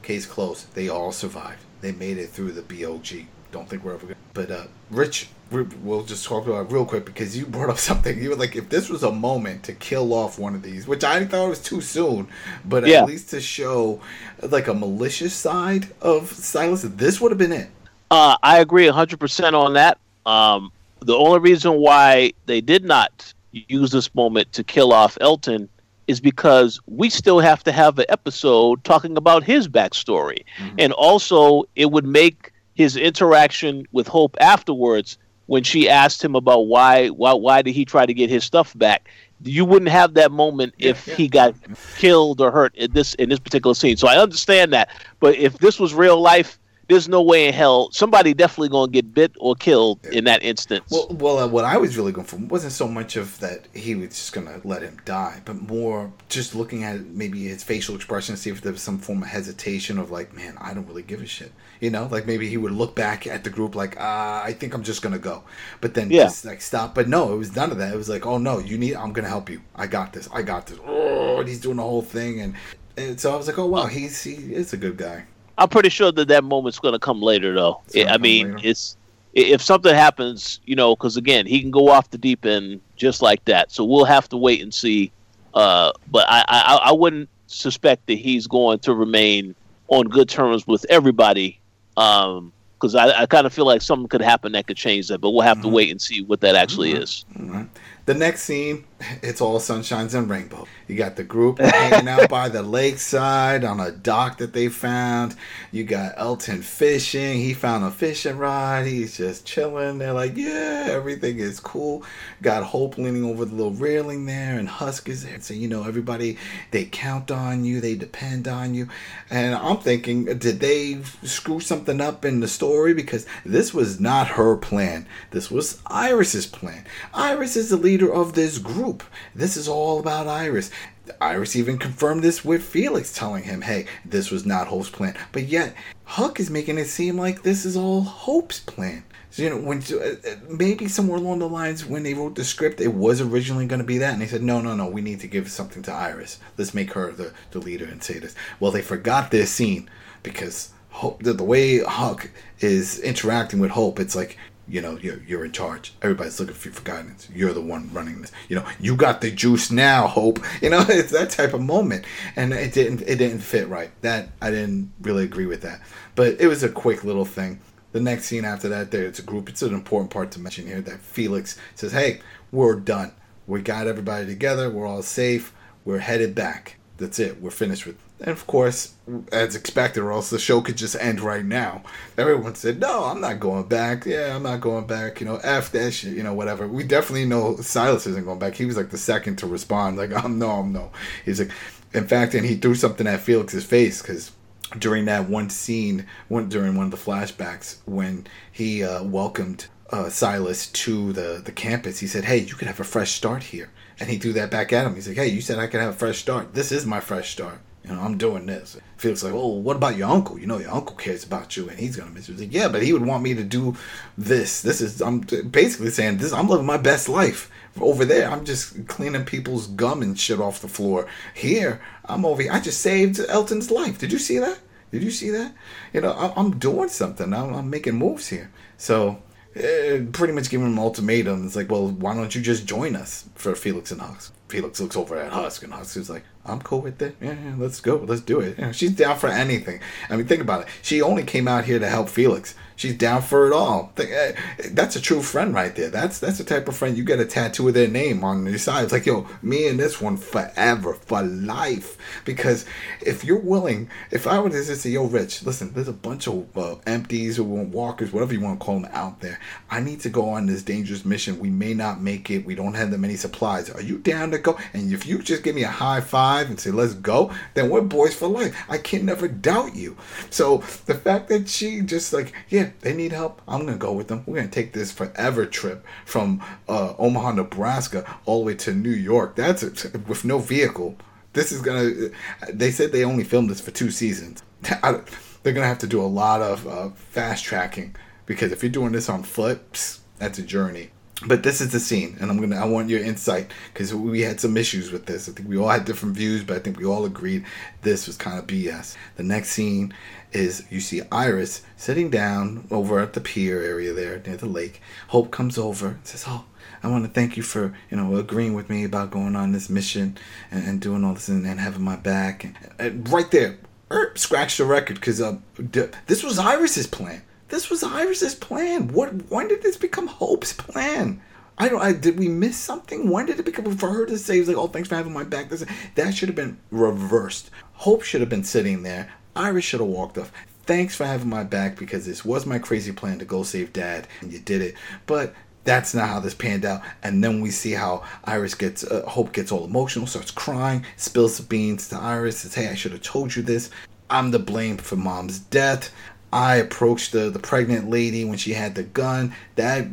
Case closed. They all survived. They made it through the BOG. Don't think we're ever good. But uh, Rich, we'll just talk about it real quick because you brought up something. You were like, if this was a moment to kill off one of these, which I thought was too soon, but yeah. at least to show like a malicious side of Silas, this would have been it. Uh, I agree 100% on that. Um, the only reason why they did not use this moment to kill off Elton is because we still have to have an episode talking about his backstory. Mm-hmm. And also, it would make his interaction with Hope afterwards when she asked him about why why why did he try to get his stuff back? You wouldn't have that moment yeah, if yeah. he got killed or hurt in this in this particular scene. So i understand that. But if this was real life there's no way in hell somebody definitely gonna get bit or killed in that instance. Well, well, uh, what I was really going for wasn't so much of that he was just gonna let him die, but more just looking at maybe his facial expression, see if there was some form of hesitation of like, man, I don't really give a shit, you know, like maybe he would look back at the group like, uh, I think I'm just gonna go, but then yeah. just like stop. But no, it was none of that. It was like, oh no, you need, I'm gonna help you. I got this. I got this. Oh, and he's doing the whole thing, and, and so I was like, oh wow, he's he is a good guy. I'm pretty sure that that moment's going to come later, though. I mean, later. it's if something happens, you know, because again, he can go off the deep end just like that. So we'll have to wait and see. Uh, but I, I, I wouldn't suspect that he's going to remain on good terms with everybody. Um, because I, I kind of feel like something could happen that could change that, but we'll have mm-hmm. to wait and see what that actually mm-hmm. is. Mm-hmm. The next scene, it's all sunshines and rainbow. You got the group hanging out by the lakeside on a dock that they found. You got Elton fishing. He found a fishing rod. He's just chilling. They're like, yeah, everything is cool. Got Hope leaning over the little railing there, and Huck is there. So, you know, everybody, they count on you, they depend on you. And I'm thinking, did they screw something up in the story? Because this was not her plan. This was Iris's plan. Iris is the leader of this group. This is all about Iris. Iris even confirmed this with Felix, telling him, hey, this was not Hope's plan. But yet, Huck is making it seem like this is all Hope's plan. So, you know, when uh, uh, maybe somewhere along the lines when they wrote the script, it was originally going to be that, and they said, no, no, no, we need to give something to Iris. Let's make her the, the leader and say this. Well, they forgot this scene because Hope, the, the way Huck is interacting with Hope, it's like you know you're, you're in charge. Everybody's looking for you for guidance. You're the one running this. You know you got the juice now hope. You know it's that type of moment. And it didn't it didn't fit right. That i didn't really agree with that. But it was a quick little thing. The next scene after that there it's a group. It's an important part to mention here that felix says hey we're done. We got everybody together. We're all safe. We're headed back. That's it. We're finished with and of course, as expected, or else the show could just end right now. Everyone said, "No, I'm not going back. Yeah, I'm not going back. You know, f that shit. You know, whatever." We definitely know Silas isn't going back. He was like the second to respond. Like, "I'm no, I'm no." He's like, in fact, and he threw something at Felix's face because during that one scene, during one of the flashbacks when he uh, welcomed uh, Silas to the the campus, he said, "Hey, you could have a fresh start here." And he threw that back at him. He's like, "Hey, you said I could have a fresh start. This is my fresh start." You know, I'm doing this. Felix like, oh, what about your uncle? You know, your uncle cares about you, and he's gonna miss you. Like, yeah, but he would want me to do this. This is I'm basically saying this. I'm living my best life over there. I'm just cleaning people's gum and shit off the floor. Here, I'm over. Here. I just saved Elton's life. Did you see that? Did you see that? You know, I, am doing something. I'm, I'm making moves here. So pretty much giving him an ultimatum. It's like, well, why don't you just join us for Felix and Huck? Felix looks over at Huck, and Huck is like, I'm cool with it. Yeah, yeah let's go. Let's do it. She's down for anything. I mean, think about it. She only came out here to help Felix. She's down for it all. Eh, that's a true friend right there. That's that's the type of friend you get a tattoo of their name on your side. It's like, yo, me and this one forever, for life. Because if you're willing, if I were to just say, yo, Rich, listen, there's a bunch of uh, empties or walkers, whatever you want to call them, out there. I need to go on this dangerous mission. We may not make it. We don't have that many supplies. Are you down to go? And if you just give me a high five and say, let's go, then we're boys for life. I can never doubt you. So the fact that she just like, yeah, they need help. I'm gonna go with them. We're gonna take this forever trip from uh, Omaha, Nebraska, all the way to New York. That's it, with no vehicle. This is gonna. They said they only filmed this for two seasons. they're gonna have to do a lot of uh, fast tracking because if you're doing this on foot, that's a journey. But this is the scene, and I'm gonna. I want your insight because we had some issues with this. I think we all had different views, but I think we all agreed this was kind of BS. The next scene is you see Iris sitting down over at the pier area there near the lake. Hope comes over and says, "Oh, I want to thank you for you know agreeing with me about going on this mission and, and doing all this and, and, having my back." And, and right there, er, scratch the record because uh, d- this was Iris's plan. This was Iris's plan. What? When did this become Hope's plan? I don't. I, did we miss something? When did it become for her to say like, "Oh, thanks for having my back"? This, that should have been reversed. Hope should have been sitting there Iris should have walked off. Thanks for having my back because this was my crazy plan to go save dad and you did it. But that's not how this panned out. And then we see how Iris gets, uh, Hope gets all emotional, starts crying, spills the beans to Iris, says, Hey, I should have told you this. I'm the blame for mom's death. I approached the, the pregnant lady when she had the gun. That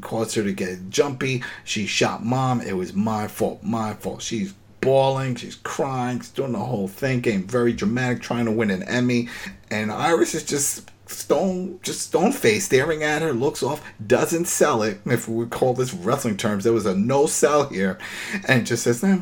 caused her to get jumpy. She shot mom. It was my fault. My fault. She's bawling, she's crying, she's doing the whole thing, getting very dramatic, trying to win an Emmy. And Iris is just stone just stone face staring at her looks off doesn't sell it if we call this wrestling terms there was a no sell here and just says eh,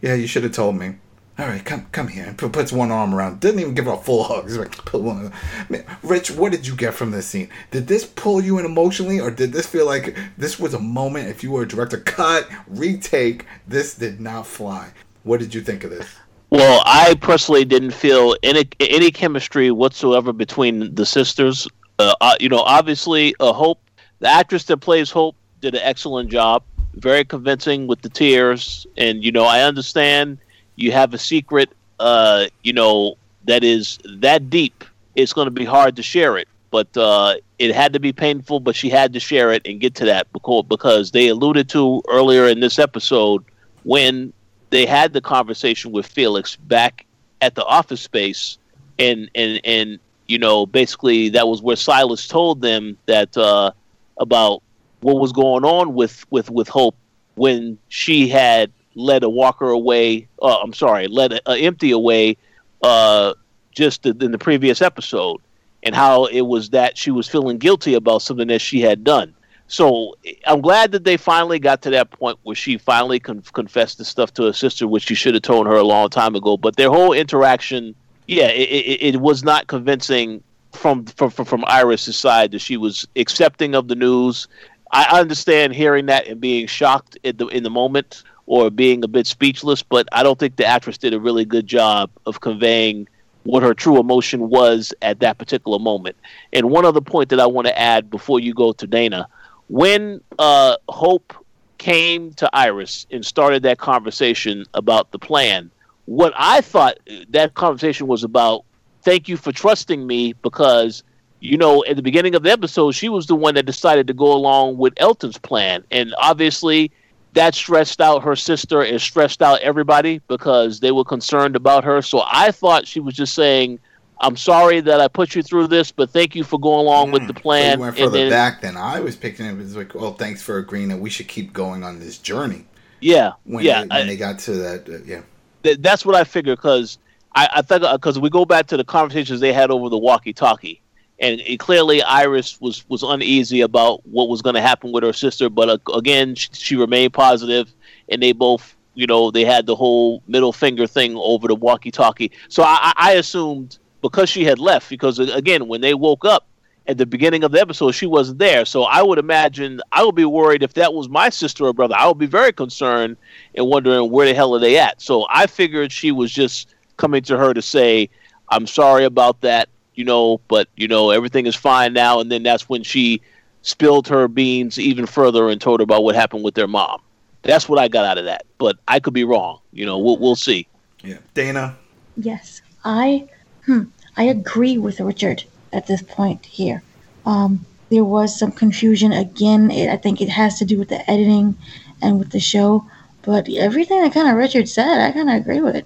yeah you should have told me all right, come come here. And puts one arm around. Doesn't even give her a full hug. He's like, put one. Man, Rich, what did you get from this scene? Did this pull you in emotionally, or did this feel like this was a moment? If you were a director, cut, retake. This did not fly. What did you think of this? Well, I personally didn't feel any any chemistry whatsoever between the sisters. Uh, uh, you know, obviously, uh, Hope, the actress that plays Hope, did an excellent job. Very convincing with the tears, and you know, I understand you have a secret, uh, you know, that is that deep, it's going to be hard to share it. But uh, it had to be painful, but she had to share it and get to that because, because they alluded to earlier in this episode when they had the conversation with Felix back at the office space, and and and you know basically that was where Silas told them that uh, about what was going on with with with Hope when she had led a walker away. Uh, I'm sorry, led a, a empty away uh, just in the previous episode, and how it was that she was feeling guilty about something that she had done. So I'm glad that they finally got to that point where she finally con- confessed the stuff to her sister, which she should have told her a long time ago. But their whole interaction, yeah, it, it, it was not convincing from, from from Iris' side that she was accepting of the news. I understand hearing that and being shocked in the in the moment, or being a bit speechless, but I don't think the actress did a really good job of conveying what her true emotion was at that particular moment. And one other point that I want to add before you go to Dana, when uh, Hope came to Iris and started that conversation about the plan, what I thought that conversation was about, thank you for trusting me because you know, at the beginning of the episode, she was the one that decided to go along with Elton's plan. And obviously, that stressed out her sister and stressed out everybody because they were concerned about her. So I thought she was just saying, "I'm sorry that I put you through this, but thank you for going along mm, with the plan." So went further then, back than I was picking it. was like, "Well, thanks for agreeing that we should keep going on this journey." Yeah, when yeah. They, when I, they got to that, uh, yeah. Th- that's what I figured because I, I think because uh, we go back to the conversations they had over the walkie-talkie and clearly Iris was was uneasy about what was going to happen with her sister. But uh, again, she, she, remained positive, and they both, you know, they had the whole middle finger thing over the walkie-talkie. So I, I assumed because she had left, because again, when they woke up, at the beginning of the episode, she wasn't there. So I would imagine I would be worried if that was my sister or brother. I would be very concerned and wondering where the hell are they at. So I figured she was just coming to her to say, "I'm sorry about that," you know, but you know everything is fine now. And then that's when she spilled her beans even further and told her about what happened with their mom. That's what I got out of that, but I could be wrong. You know, we'll we'll see. Yeah, Dana. Yes, I, hmm, I agree with Richard at this point here. Um, there was some confusion again. It, I think it has to do with the editing and with the show, but everything that kind of Richard said, I kind of agree with.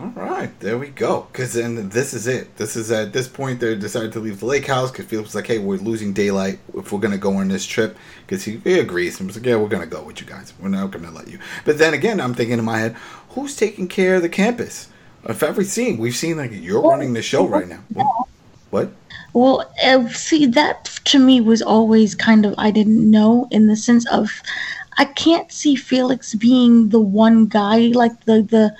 All right, there we go. Because then this is it. This is at this point they decided to leave the lake house because Felix was like, "Hey, we're losing daylight if we're gonna go on this trip." Because he, he agrees and was like, "Yeah, we're gonna go with you guys. We're not gonna let you." But then again, I'm thinking in my head, who's taking care of the campus? If every scene we've seen, like you're running the show right now. What? what? Well, uh, see, that to me was always kind of I didn't know in the sense of I can't see Felix being the one guy like the the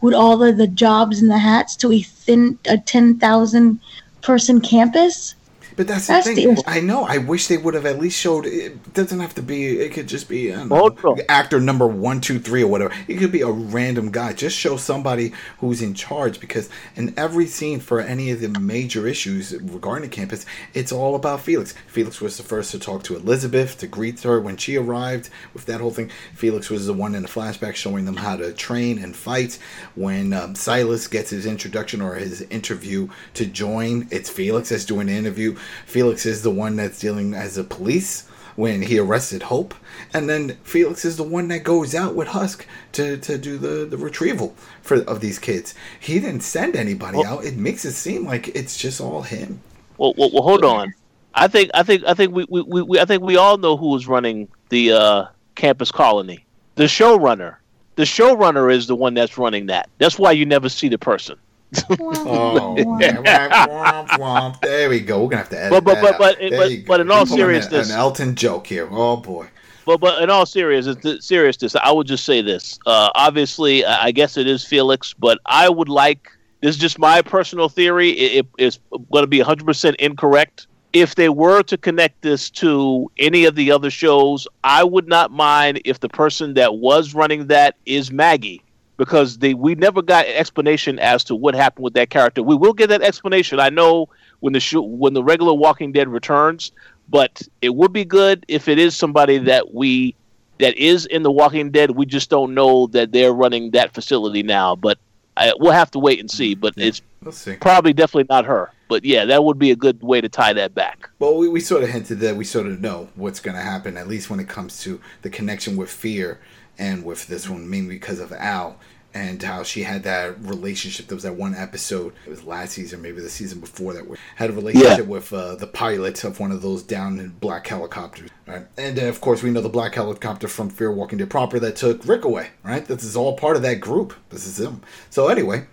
with all of the jobs and the hats to a thin a ten thousand person campus. But that's the That's thing. the- I know. I wish they would have at least showed. It doesn't have to be. It could just be I know, actor number one, two, three, or whatever. It could be a random guy. Just show somebody who's in charge. Because in every scene for any of the major issues regarding the campus, it's all about Felix. Felix was the first to talk to Elizabeth to greet her when she arrived with that whole thing. Felix was the one in the flashback showing them how to train and fight. When um, Silas gets his introduction or his interview to join, it's Felix that's doing the interview. Felix is the one that's dealing as a police when he arrested Hope, and then Felix is the one that goes out with Huck to, to do the, the retrieval for of these kids. He didn't send anybody Well- out. It makes it seem like it's just all him. Well, well, well hold on. I think I think I think we, we, we, we I think we all know who is running the uh, campus colony. The showrunner. The showrunner is the one that's running that. That's why you never see the person. Oh, womp, womp. there we go. We're gonna have to edit But- but- that but- out. but- There but- but in all Keep pulling seriousness- an Elton joke here. Oh boy. But but in all seriousness, seriousness, I would just say this. Uh, obviously, I I guess it is Felix, but I would like. This is just my personal theory. It, it- it's going to be 100% incorrect. If they were to connect this to any of the other shows, I would not mind if the person that was running that is Maggie, because they we never got an explanation as to what happened with that character. We will get that explanation. I know when the show, when the regular Walking Dead returns, but it would be good if it is somebody that we that is in the Walking Dead. We just don't know that they're running that facility now. But I, we'll have to wait and see. But Yeah. it's probably definitely not her. But yeah, that would be a good way to tie that back. Well, we, we sort of hinted that we sort of know what's going to happen, at least when it comes to the connection with Fear and with this one, mainly because of Al and how she had that relationship. There was that one episode, it was last season, maybe the season before that, had a relationship with uh, the pilot of one of those down in black helicopters, right? And uh, of course, we know the black helicopter from Fear Walking Dead proper that took Rick away, right? This is all part of that group. This is him. So, anyway,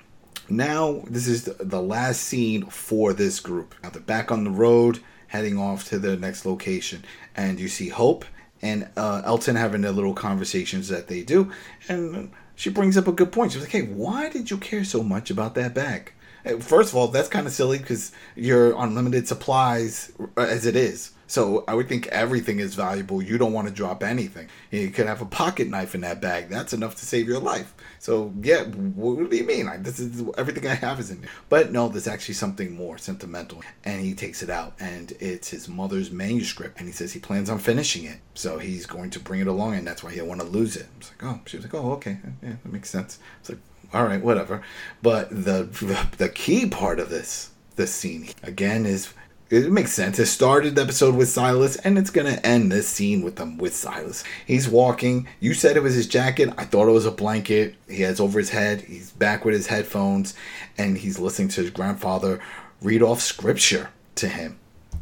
now this is the, the last scene for this group. Now they're back on the road, heading off to their next location, and you see Hope and uh, Elton having their little conversations that they do, and she brings up a good point. She's like, "Hey, why did you care so much about that bag?" First of all, that's kind of silly because you're on limited supplies uh, as it is. So I would think everything is valuable. You don't want to drop anything. You could have a pocket knife in that bag. That's enough to save your life. So yeah, what do you mean? Like, this is everything I have is in there. But no, there's actually something more sentimental. And he takes it out, and it's his mother's manuscript. And he says he plans on finishing it. So he's going to bring it along, and that's why he will want to lose it. It's like, oh, she was like, oh, okay, yeah, that makes sense. It's like, all right, whatever. But the the, the key part of this this scene again is it makes sense. It started the episode with Silas, and it's gonna end this scene with them with Silas. He's walking. You said it was his jacket. I thought it was a blanket. He has over his head. He's back with his headphones, and he's listening to his grandfather read off scripture to him.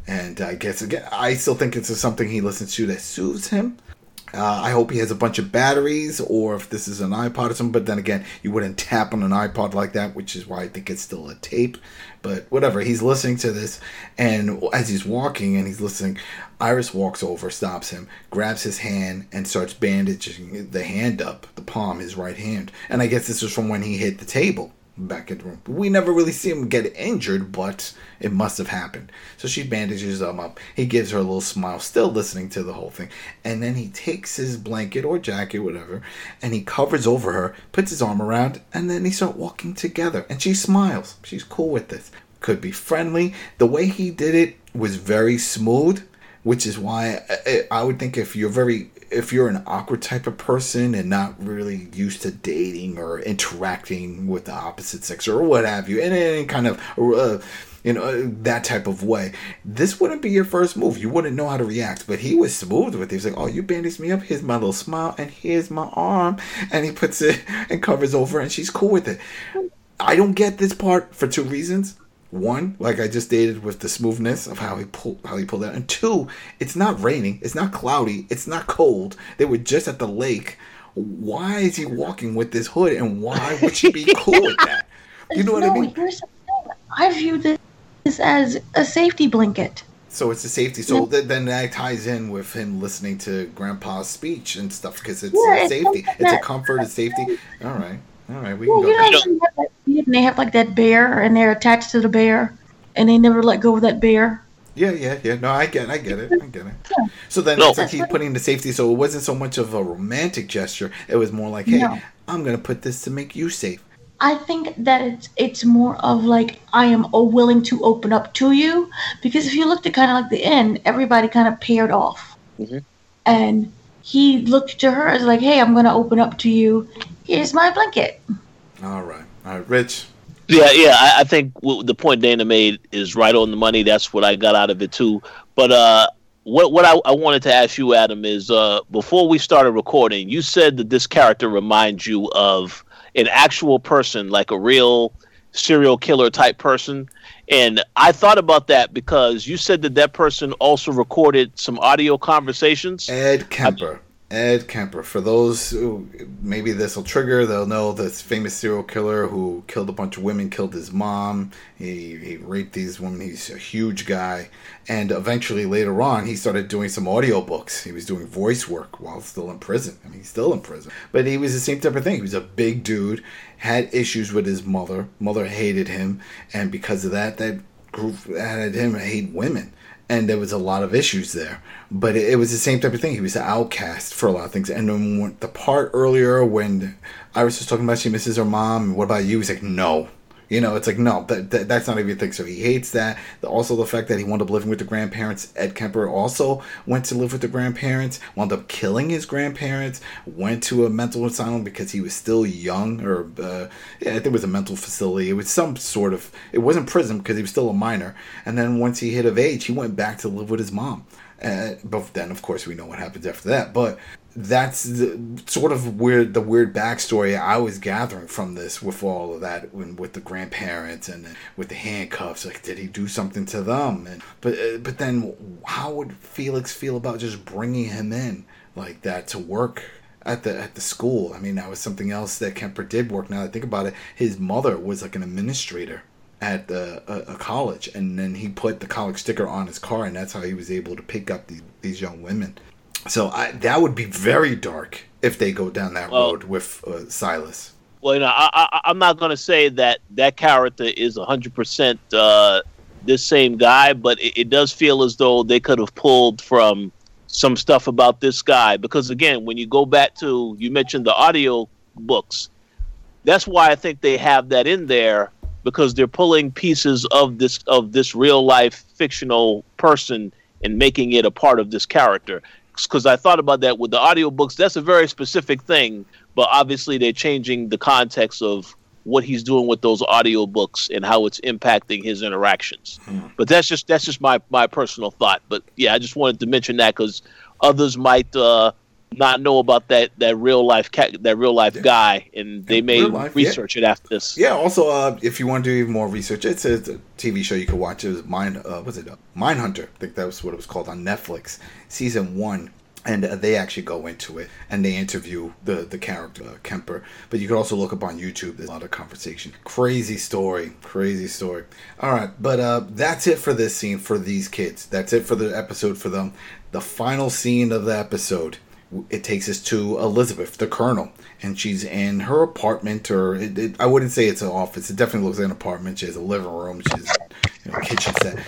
And I guess again, I still think it's something he listens to that soothes him. Uh, I hope he has a bunch of batteries, or if this is an iPod or something. But then again, you wouldn't tap on an iPod like that, which is why I think it's still a tape. But whatever, he's listening to this, and as he's walking and he's listening, Iris walks over, stops him, grabs his hand, and starts bandaging the hand up, the palm, his right hand. And I guess this was from when he hit the table. Back in the room. We never really see him get injured, but it must have happened. So she bandages him up. He gives her a little smile, still listening to the whole thing. And then he takes his blanket or jacket, whatever, and he covers over her, puts his arm around, and then they start walking together. And she smiles. She's cool with this. Could be friendly. The way he did it was very smooth, which is why I, I would think if you're very if you're an awkward type of person and not really used to dating or interacting with the opposite sex or what have you, in any kind of uh, you know that type of way, this wouldn't be your first move. You wouldn't know how to react. But he was smooth with it. He was like, "Oh, you bandaged me up. Here's my little smile, and here's my arm," and he puts it and covers over, and she's cool with it. I don't get this part for two reasons. One, like I just stated, with the smoothness of how he pulled how he pulled out, and two, it's not raining, it's not cloudy, it's not cold. They were just at the lake. Why is he walking with this hood, and why would she be cool with that? You know what no, I mean? Here's the thing. I view this as a safety blanket. So it's a safety. So th- then that ties in with him listening to Grandpa's speech and stuff because it's Yeah, a it's safety. It's a comfort, it's safety. All right, all right, we can go. you there. they kid and they have like that bear, and they're attached to the bear, and they never let go of that bear. Yeah, yeah, yeah. No, I get, I get it, I get it. Yeah. So then No. it's like he's putting the safety. So it wasn't so much of a romantic gesture. It was more like, hey, No. I'm gonna put this to make you safe. I think that it's it's more of like I am willing to open up to you because if you looked at kind of like the end, everybody kind of paired off, Mhm. and he looked to her as like, "Hey, I'm going to open up to you. Here's my blanket." All right, all right, Rich. Yeah, yeah. I, I think w- the point Dana made is right on the money. That's what I got out of it too. But uh, what what I, I wanted to ask you, Adam, is uh, before we started recording, you said that this character reminds you of an actual person, like a real serial killer type person. And I thought about that because you said that that person also recorded some audio conversations. Ed Kemper. Ed Kemper. For those who maybe this will trigger, they'll know this famous serial killer who killed a bunch of women, killed his mom. He, he raped these women. He's a huge guy. And eventually, later on, he started doing some audiobooks. He was doing voice work while still in prison. I mean, he's still in prison. But he was the same type of thing. He was a big dude, had issues with his mother. Mother hated him. And because of that, that group had him hate women and there was a lot of issues there. But it, it was the same type of thing. He was an outcast for a lot of things. And then the part earlier when Iris was talking about she misses her mom, what about you? He's like, no. You know, it's like no, that, that that's not even a thing. So he hates that. Also, the fact that he wound up living with the grandparents. Ed Kemper also went to live with the grandparents. Wound up killing his grandparents. Went to a mental asylum because he was still young, or uh, yeah, I think it was a mental facility. It was some sort of. It wasn't prison because he was still a minor. And then once he hit of age, he went back to live with his mom. Uh, but then, of course, we know what happens after that. But that's the, sort of weird the weird backstory I was gathering from this with all of that with the grandparents and with the handcuffs like did he do something to them? And but uh, but then how would Felix feel about just bringing him in like that to work at the at the school? I mean that was something else that Kemper did work. Now that I think about it his mother was like an administrator at the, a, a college and then he put the college sticker on his car and that's how he was able to pick up these young women so I, that would be very dark if they go down that Well- road with uh, Silas. Well, you know, I, I, I'm not going to say that that character is 100% uh, this same guy, but it, it does feel as though they could have pulled from some stuff about this guy. Because again, when you go back to you mentioned the audio books, that's why I think they have that in there because they're pulling pieces of this of this real life fictional person and making it a part of this character. Because I thought about that with the audiobooks, that's a very specific thing but obviously they're changing the context of what he's doing with those audiobooks and how it's impacting his interactions. But that's just that's just my my personal thought. But yeah, I just wanted to mention that because others might uh, not know about that that real life ca- that real life guy, and they Yeah, may life, yeah. research it after this. Yeah. Also, uh, if you want to do even more research, it's a, it's a TV show you could watch. It was Mind. Uh, what's it? Uh, Mindhunter. I think that was what it was called on Netflix. Season one. And uh, they actually go into it and they interview the the character uh, Kemper. But you can also look up on YouTube. There's a lot of conversation. Crazy story. Crazy story. All right, but uh, that's it for this scene for these kids. That's it for the episode for them. The final scene of the episode it takes us to Elizabeth, the Colonel, and she's in her apartment, or it, it, I wouldn't say it's an office. It definitely looks like an apartment. She has a living room. She has you know, kitchen set.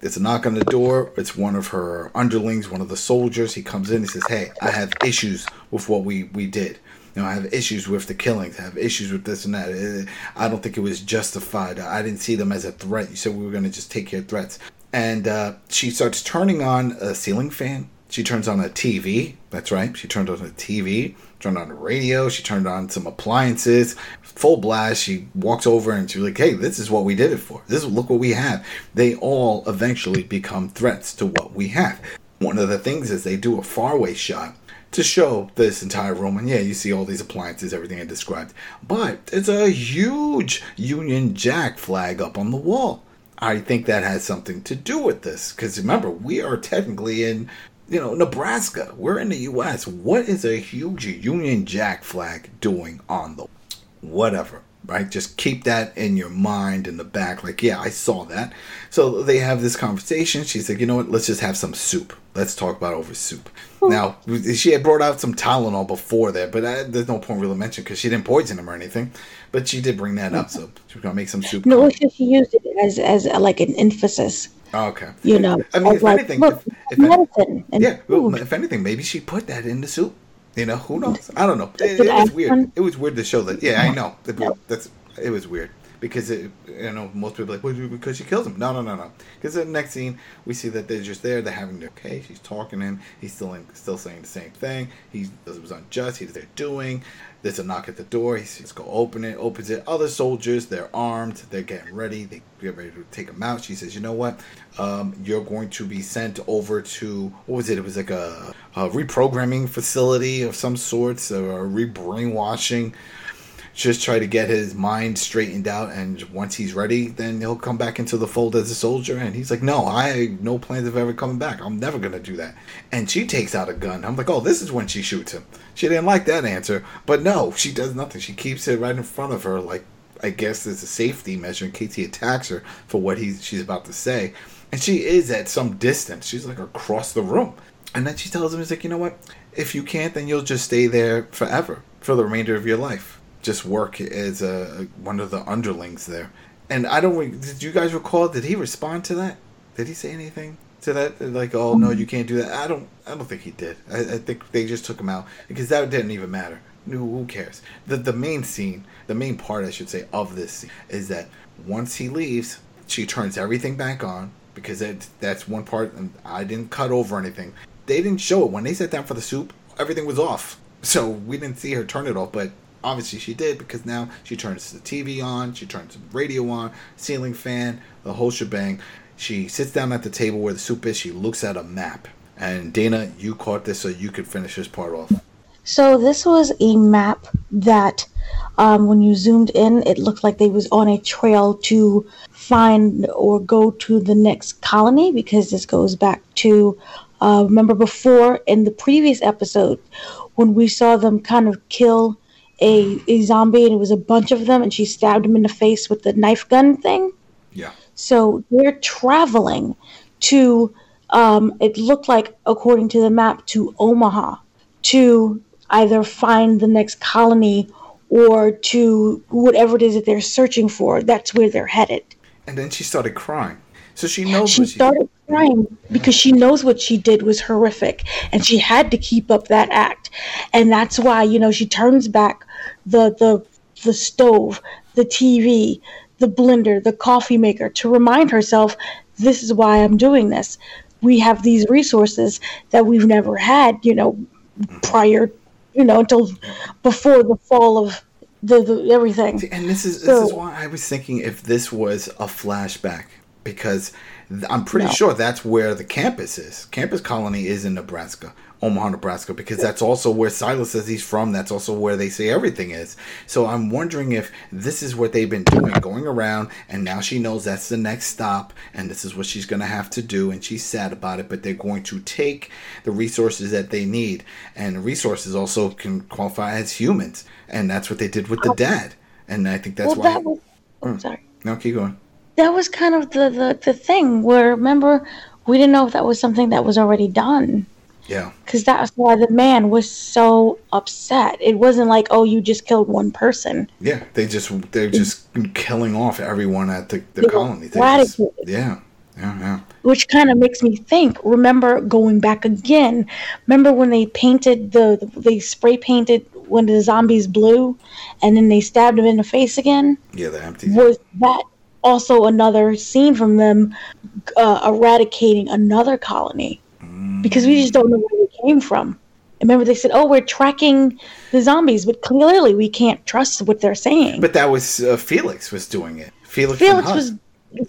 There's a knock on the door. It's one of her underlings, one of the soldiers. He comes in. He says, "Hey, I have issues with what we we did." You know, I have issues with the killings. I have issues with this and that. Uh, I don't think it was justified. I didn't see them as a threat. You said we were going to just take care of threats. And uh, she starts turning on a ceiling fan. She turns on a TV. That's right. She turned on a TV, turned on the radio. She turned on some appliances, full blast. She walks over and she's like, "Hey, this is what we did it for. This is look what we have." They all eventually become threats to what we have. One of the things is they do a faraway shot to show this entire room. And yeah, you see all these appliances, everything I described. But it's a huge Union Jack flag up on the wall. I think that has something to do with this. Because remember, we are technically in, you know, Nebraska. We're in the U.S. What is a huge Union Jack flag doing on the whatever? Right? Just keep that in your mind in the back. Like, yeah, I saw that. So they have this conversation. She's like, you know what? Let's just have some soup. Let's talk about over soup. Now, she had brought out some Tylenol before that, but I, there's no point really mentioning because she didn't poison him or anything. But she did bring that up, so she was gonna make some soup. No, she, she used it as as uh, like an emphasis. Oh, okay. You know, I mean, if like, anything, look, if, if medicine. yeah, well, if anything, maybe she put that in the soup. You know, who knows? I don't know. It, it was weird. It was weird to show that. Yeah, I know. That's it was weird because it, you know most people are like well, because she kills him. No, no, no, no. Because the next scene we see that they're just there. They're having their okay. She's talking to him. He's still in, still saying the same thing. He it was unjust. He's they're doing. There's a knock at the door. He says, "Go open it." Opens it. Other soldiers. They're armed. They're getting ready. They get ready to take him out. She says, "You know what? Um, you're going to be sent over to what was it? It was like a, a reprogramming facility of some sorts, or a re-brainwashing." Just try to get his mind straightened out and once he's ready then he'll come back into the fold as a soldier and he's like no i no plans of ever coming back. I'm never going to do that. And she takes out a gun. I'm like oh this is when she shoots him. She didn't like that answer but no she does nothing. She keeps it right in front of her like i guess it's a safety measure in case he attacks her for what he's she's about to say. And she is at some distance. She's like across the room. And then she tells him he's like you know what? If you can't then you'll just stay there forever for the remainder of your life just work as a one of the underlings there. And I don't. Did you guys recall? Did he respond to that? Did he say anything to that? Like, oh no, you can't do that. I don't. I don't think he did. I, I think they just took him out because that didn't even matter. Who, cares? The the main scene, the main part, I should say, of this scene is that once he leaves, she turns everything back on because it, that's one part. And I didn't cut over anything. They didn't show it when they sat down for the soup. Everything was off, so we didn't see her turn it off, but obviously she did because now she turns the TV on, she turns the radio on, ceiling fan, the whole shebang. She sits down at the table where the soup is. She looks at a map. And Dana, you caught this so you could finish this part off. So this was a map that, um, when you zoomed in, it looked like they was on a trail to find or go to the next colony because this goes back to, uh, remember before in the previous episode when we saw them kind of kill a, a zombie and it was a bunch of them and she stabbed him in the face with the knife gun thing. Yeah. So they're traveling to, um, it looked like, according to the map, to Omaha to either find the next colony or to whatever it is that they're searching for. That's where they're headed. And then she started crying. So she knows She started crying because she knows what she did was horrific and she had to keep up that act. And that's why, you know, she turns back the the the stove, the TV, the blender, the coffee maker to remind herself this is why I'm doing this. We have these resources that we've never had, you know, prior, you know, until before the fall of the, the everything. And this is this So- is why I was thinking if this was a flashback because I'm pretty No. sure that's where the campus is. Campus Colony is in Nebraska, Omaha, Nebraska, because that's also where Silas says he's from. That's also where they say everything is. So I'm wondering if this is what they've been doing, going around, and now she knows that's the next stop, and this is what she's going to have to do, and she's sad about it. But they're going to take the resources that they need, and resources also can qualify as humans, and that's what they did with the oh. dad. And I think that's well, why. that was. Oh, sorry. No, keep going. That was kind of the, the, the thing where remember we didn't know if that was something that was already done Yeah. Because that's why the man was so upset. It wasn't like, oh, you just killed one person. Yeah. They just they're just killing off everyone at the, the colony. Just- yeah. Yeah. Yeah. which kind of makes me think remember going back again remember when they painted the they spray painted when the zombies blue and then they stabbed him in the face again Yeah. The empty. was that also another scene from them uh, eradicating another colony because we just don't know where they came from remember they said oh we're tracking the zombies but clearly we can't trust what they're saying But that was uh, Felix was doing it. Felix. felix was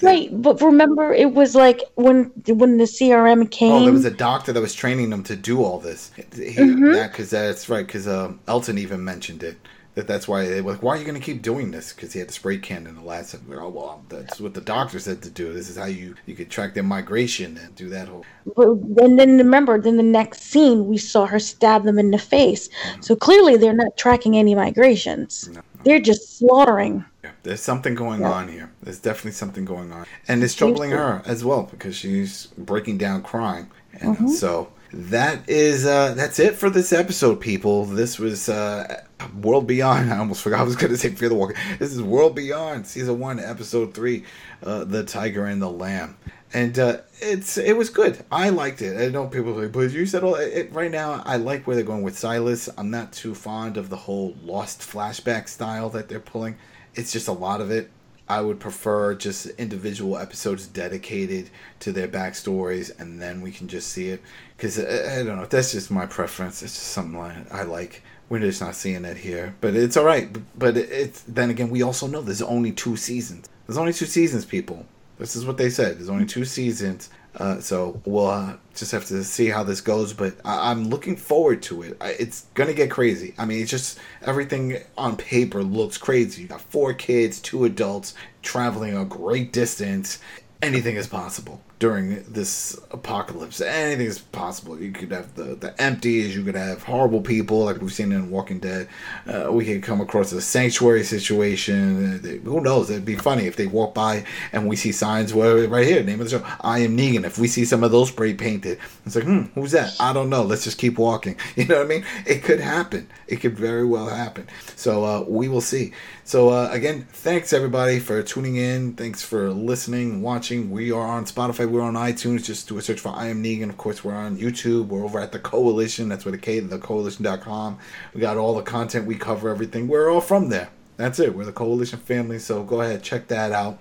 right but remember it was like when when the crm came Oh, there was a doctor that was training them to do all this. He, Mm-hmm. that because that's right. Because um, Elton even mentioned it. That that's why they were like, why are you going to keep doing this? Because he had the spray can in the last. episode. Oh well, that's what the doctor said to do. This is how you you could track their migration and do that whole. But and then remember, then the next scene we saw her stab them in the face. So clearly they're not tracking any migrations. They're just slaughtering. Yeah, there's something going on here. There's definitely something going on, and it's troubling her as well because she's breaking down crying, and Mm-hmm. so that is uh that's it for this episode, people. This was uh World Beyond. I almost forgot I was going to say Fear the Walker. This is World Beyond, season one, episode three, uh, the Tyger and the Lamb. And uh, it's it was good. I liked it. I know people like, but you said all it, right now. I like where they're going with Silas. I'm not too fond of the whole lost flashback style that they're pulling. It's just a lot of it. I would prefer just individual episodes dedicated to their backstories, and then we can just see it. Because I, I don't know, that's just my preference. It's just something I like. We're just not seeing it here, but it's all right. But it, it's then again, we also know there's only two seasons. There's only two seasons, people. This is what they said. There's only two seasons. Uh, so we'll uh, just have to see how this goes, but I- I'm looking forward to it. I- it's gonna get crazy. I mean, it's just everything on paper looks crazy. You got four kids, two adults traveling a great distance. Anything is possible during this apocalypse. Anything is possible. You could have the the empties. You could have horrible people like we've seen in Walking Dead. Uh, we could come across a sanctuary situation. Uh, Who knows? It'd be funny if they walk by and we see signs where right here, name of the show, I am Negan. If we see some of those spray painted, it's like, hmm, who's that? I don't know. Let's just keep walking. You know what I mean? It could happen. It could very well happen. So uh, we will see. So uh, again, thanks everybody for tuning in. Thanks for listening, watching. We are on Spotify. We're on iTunes. Just do a search for I am Negan. Of course, we're on YouTube. We're over at the Koalition. That's where the K, the Koalition.com. We got all the content. We cover everything. We're all from there. That's it. We're the Koalition family. So go ahead, check that out.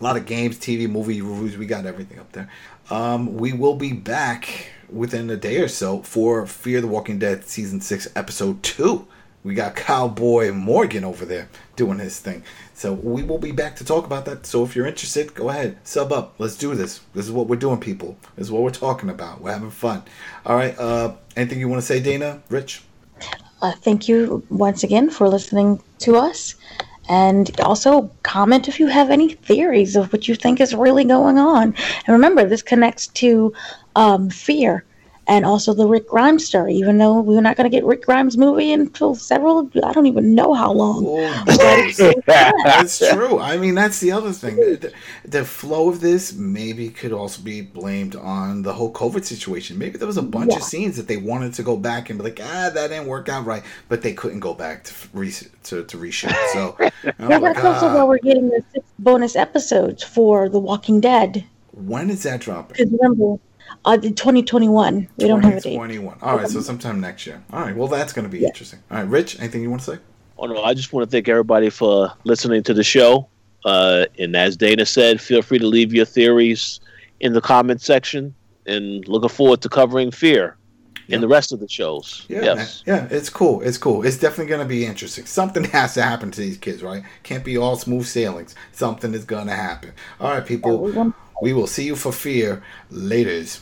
A lot of games, TV, movie reviews. We got everything up there. Um, we will be back within a day or so for Fear the Walking Dead season six, episode two. We got Cowboy Morgan over there doing his thing. So we will be back to talk about that. So if you're interested, go ahead, sub up. Let's do this. This is what we're doing, people. This is what we're talking about. We're having fun. All right. Uh, anything you want to say, Dana? Rich? Uh, thank you once again for listening to us. And also comment if you have any theories of what you think is really going on. And remember, this connects to um, fear and also the Rick Grimes story, even though we're not going to get Rick Grimes' movie until several, I don't even know how long. Oh, That's true. I mean, that's the other thing. The, the flow of this maybe could also be blamed on the whole COVID situation. Maybe there was a bunch of scenes that they wanted to go back and be like, ah, that didn't work out right, but they couldn't go back to re- to, to reshoot. So, oh Yeah, my that's also why we're getting the six bonus episodes for The Walking Dead. when is that dropping? Because remember, uh, the 2021. We don't have a date. 2021. All right, so sometime next year. All right, well, that's going to be interesting. All right, Rich, anything you want to say? Oh no, I just want to thank everybody for listening to the show. Uh, and as Dana said, feel free to leave your theories in the comment section. And looking forward to covering fear Yeah. in the rest of the shows. Yeah, yes. yeah, it's cool. It's cool. It's definitely going to be interesting. Something has to happen to these kids, right? Can't be all smooth sailings. Something is going to happen. All right, people. we We will see you for fear. Laters.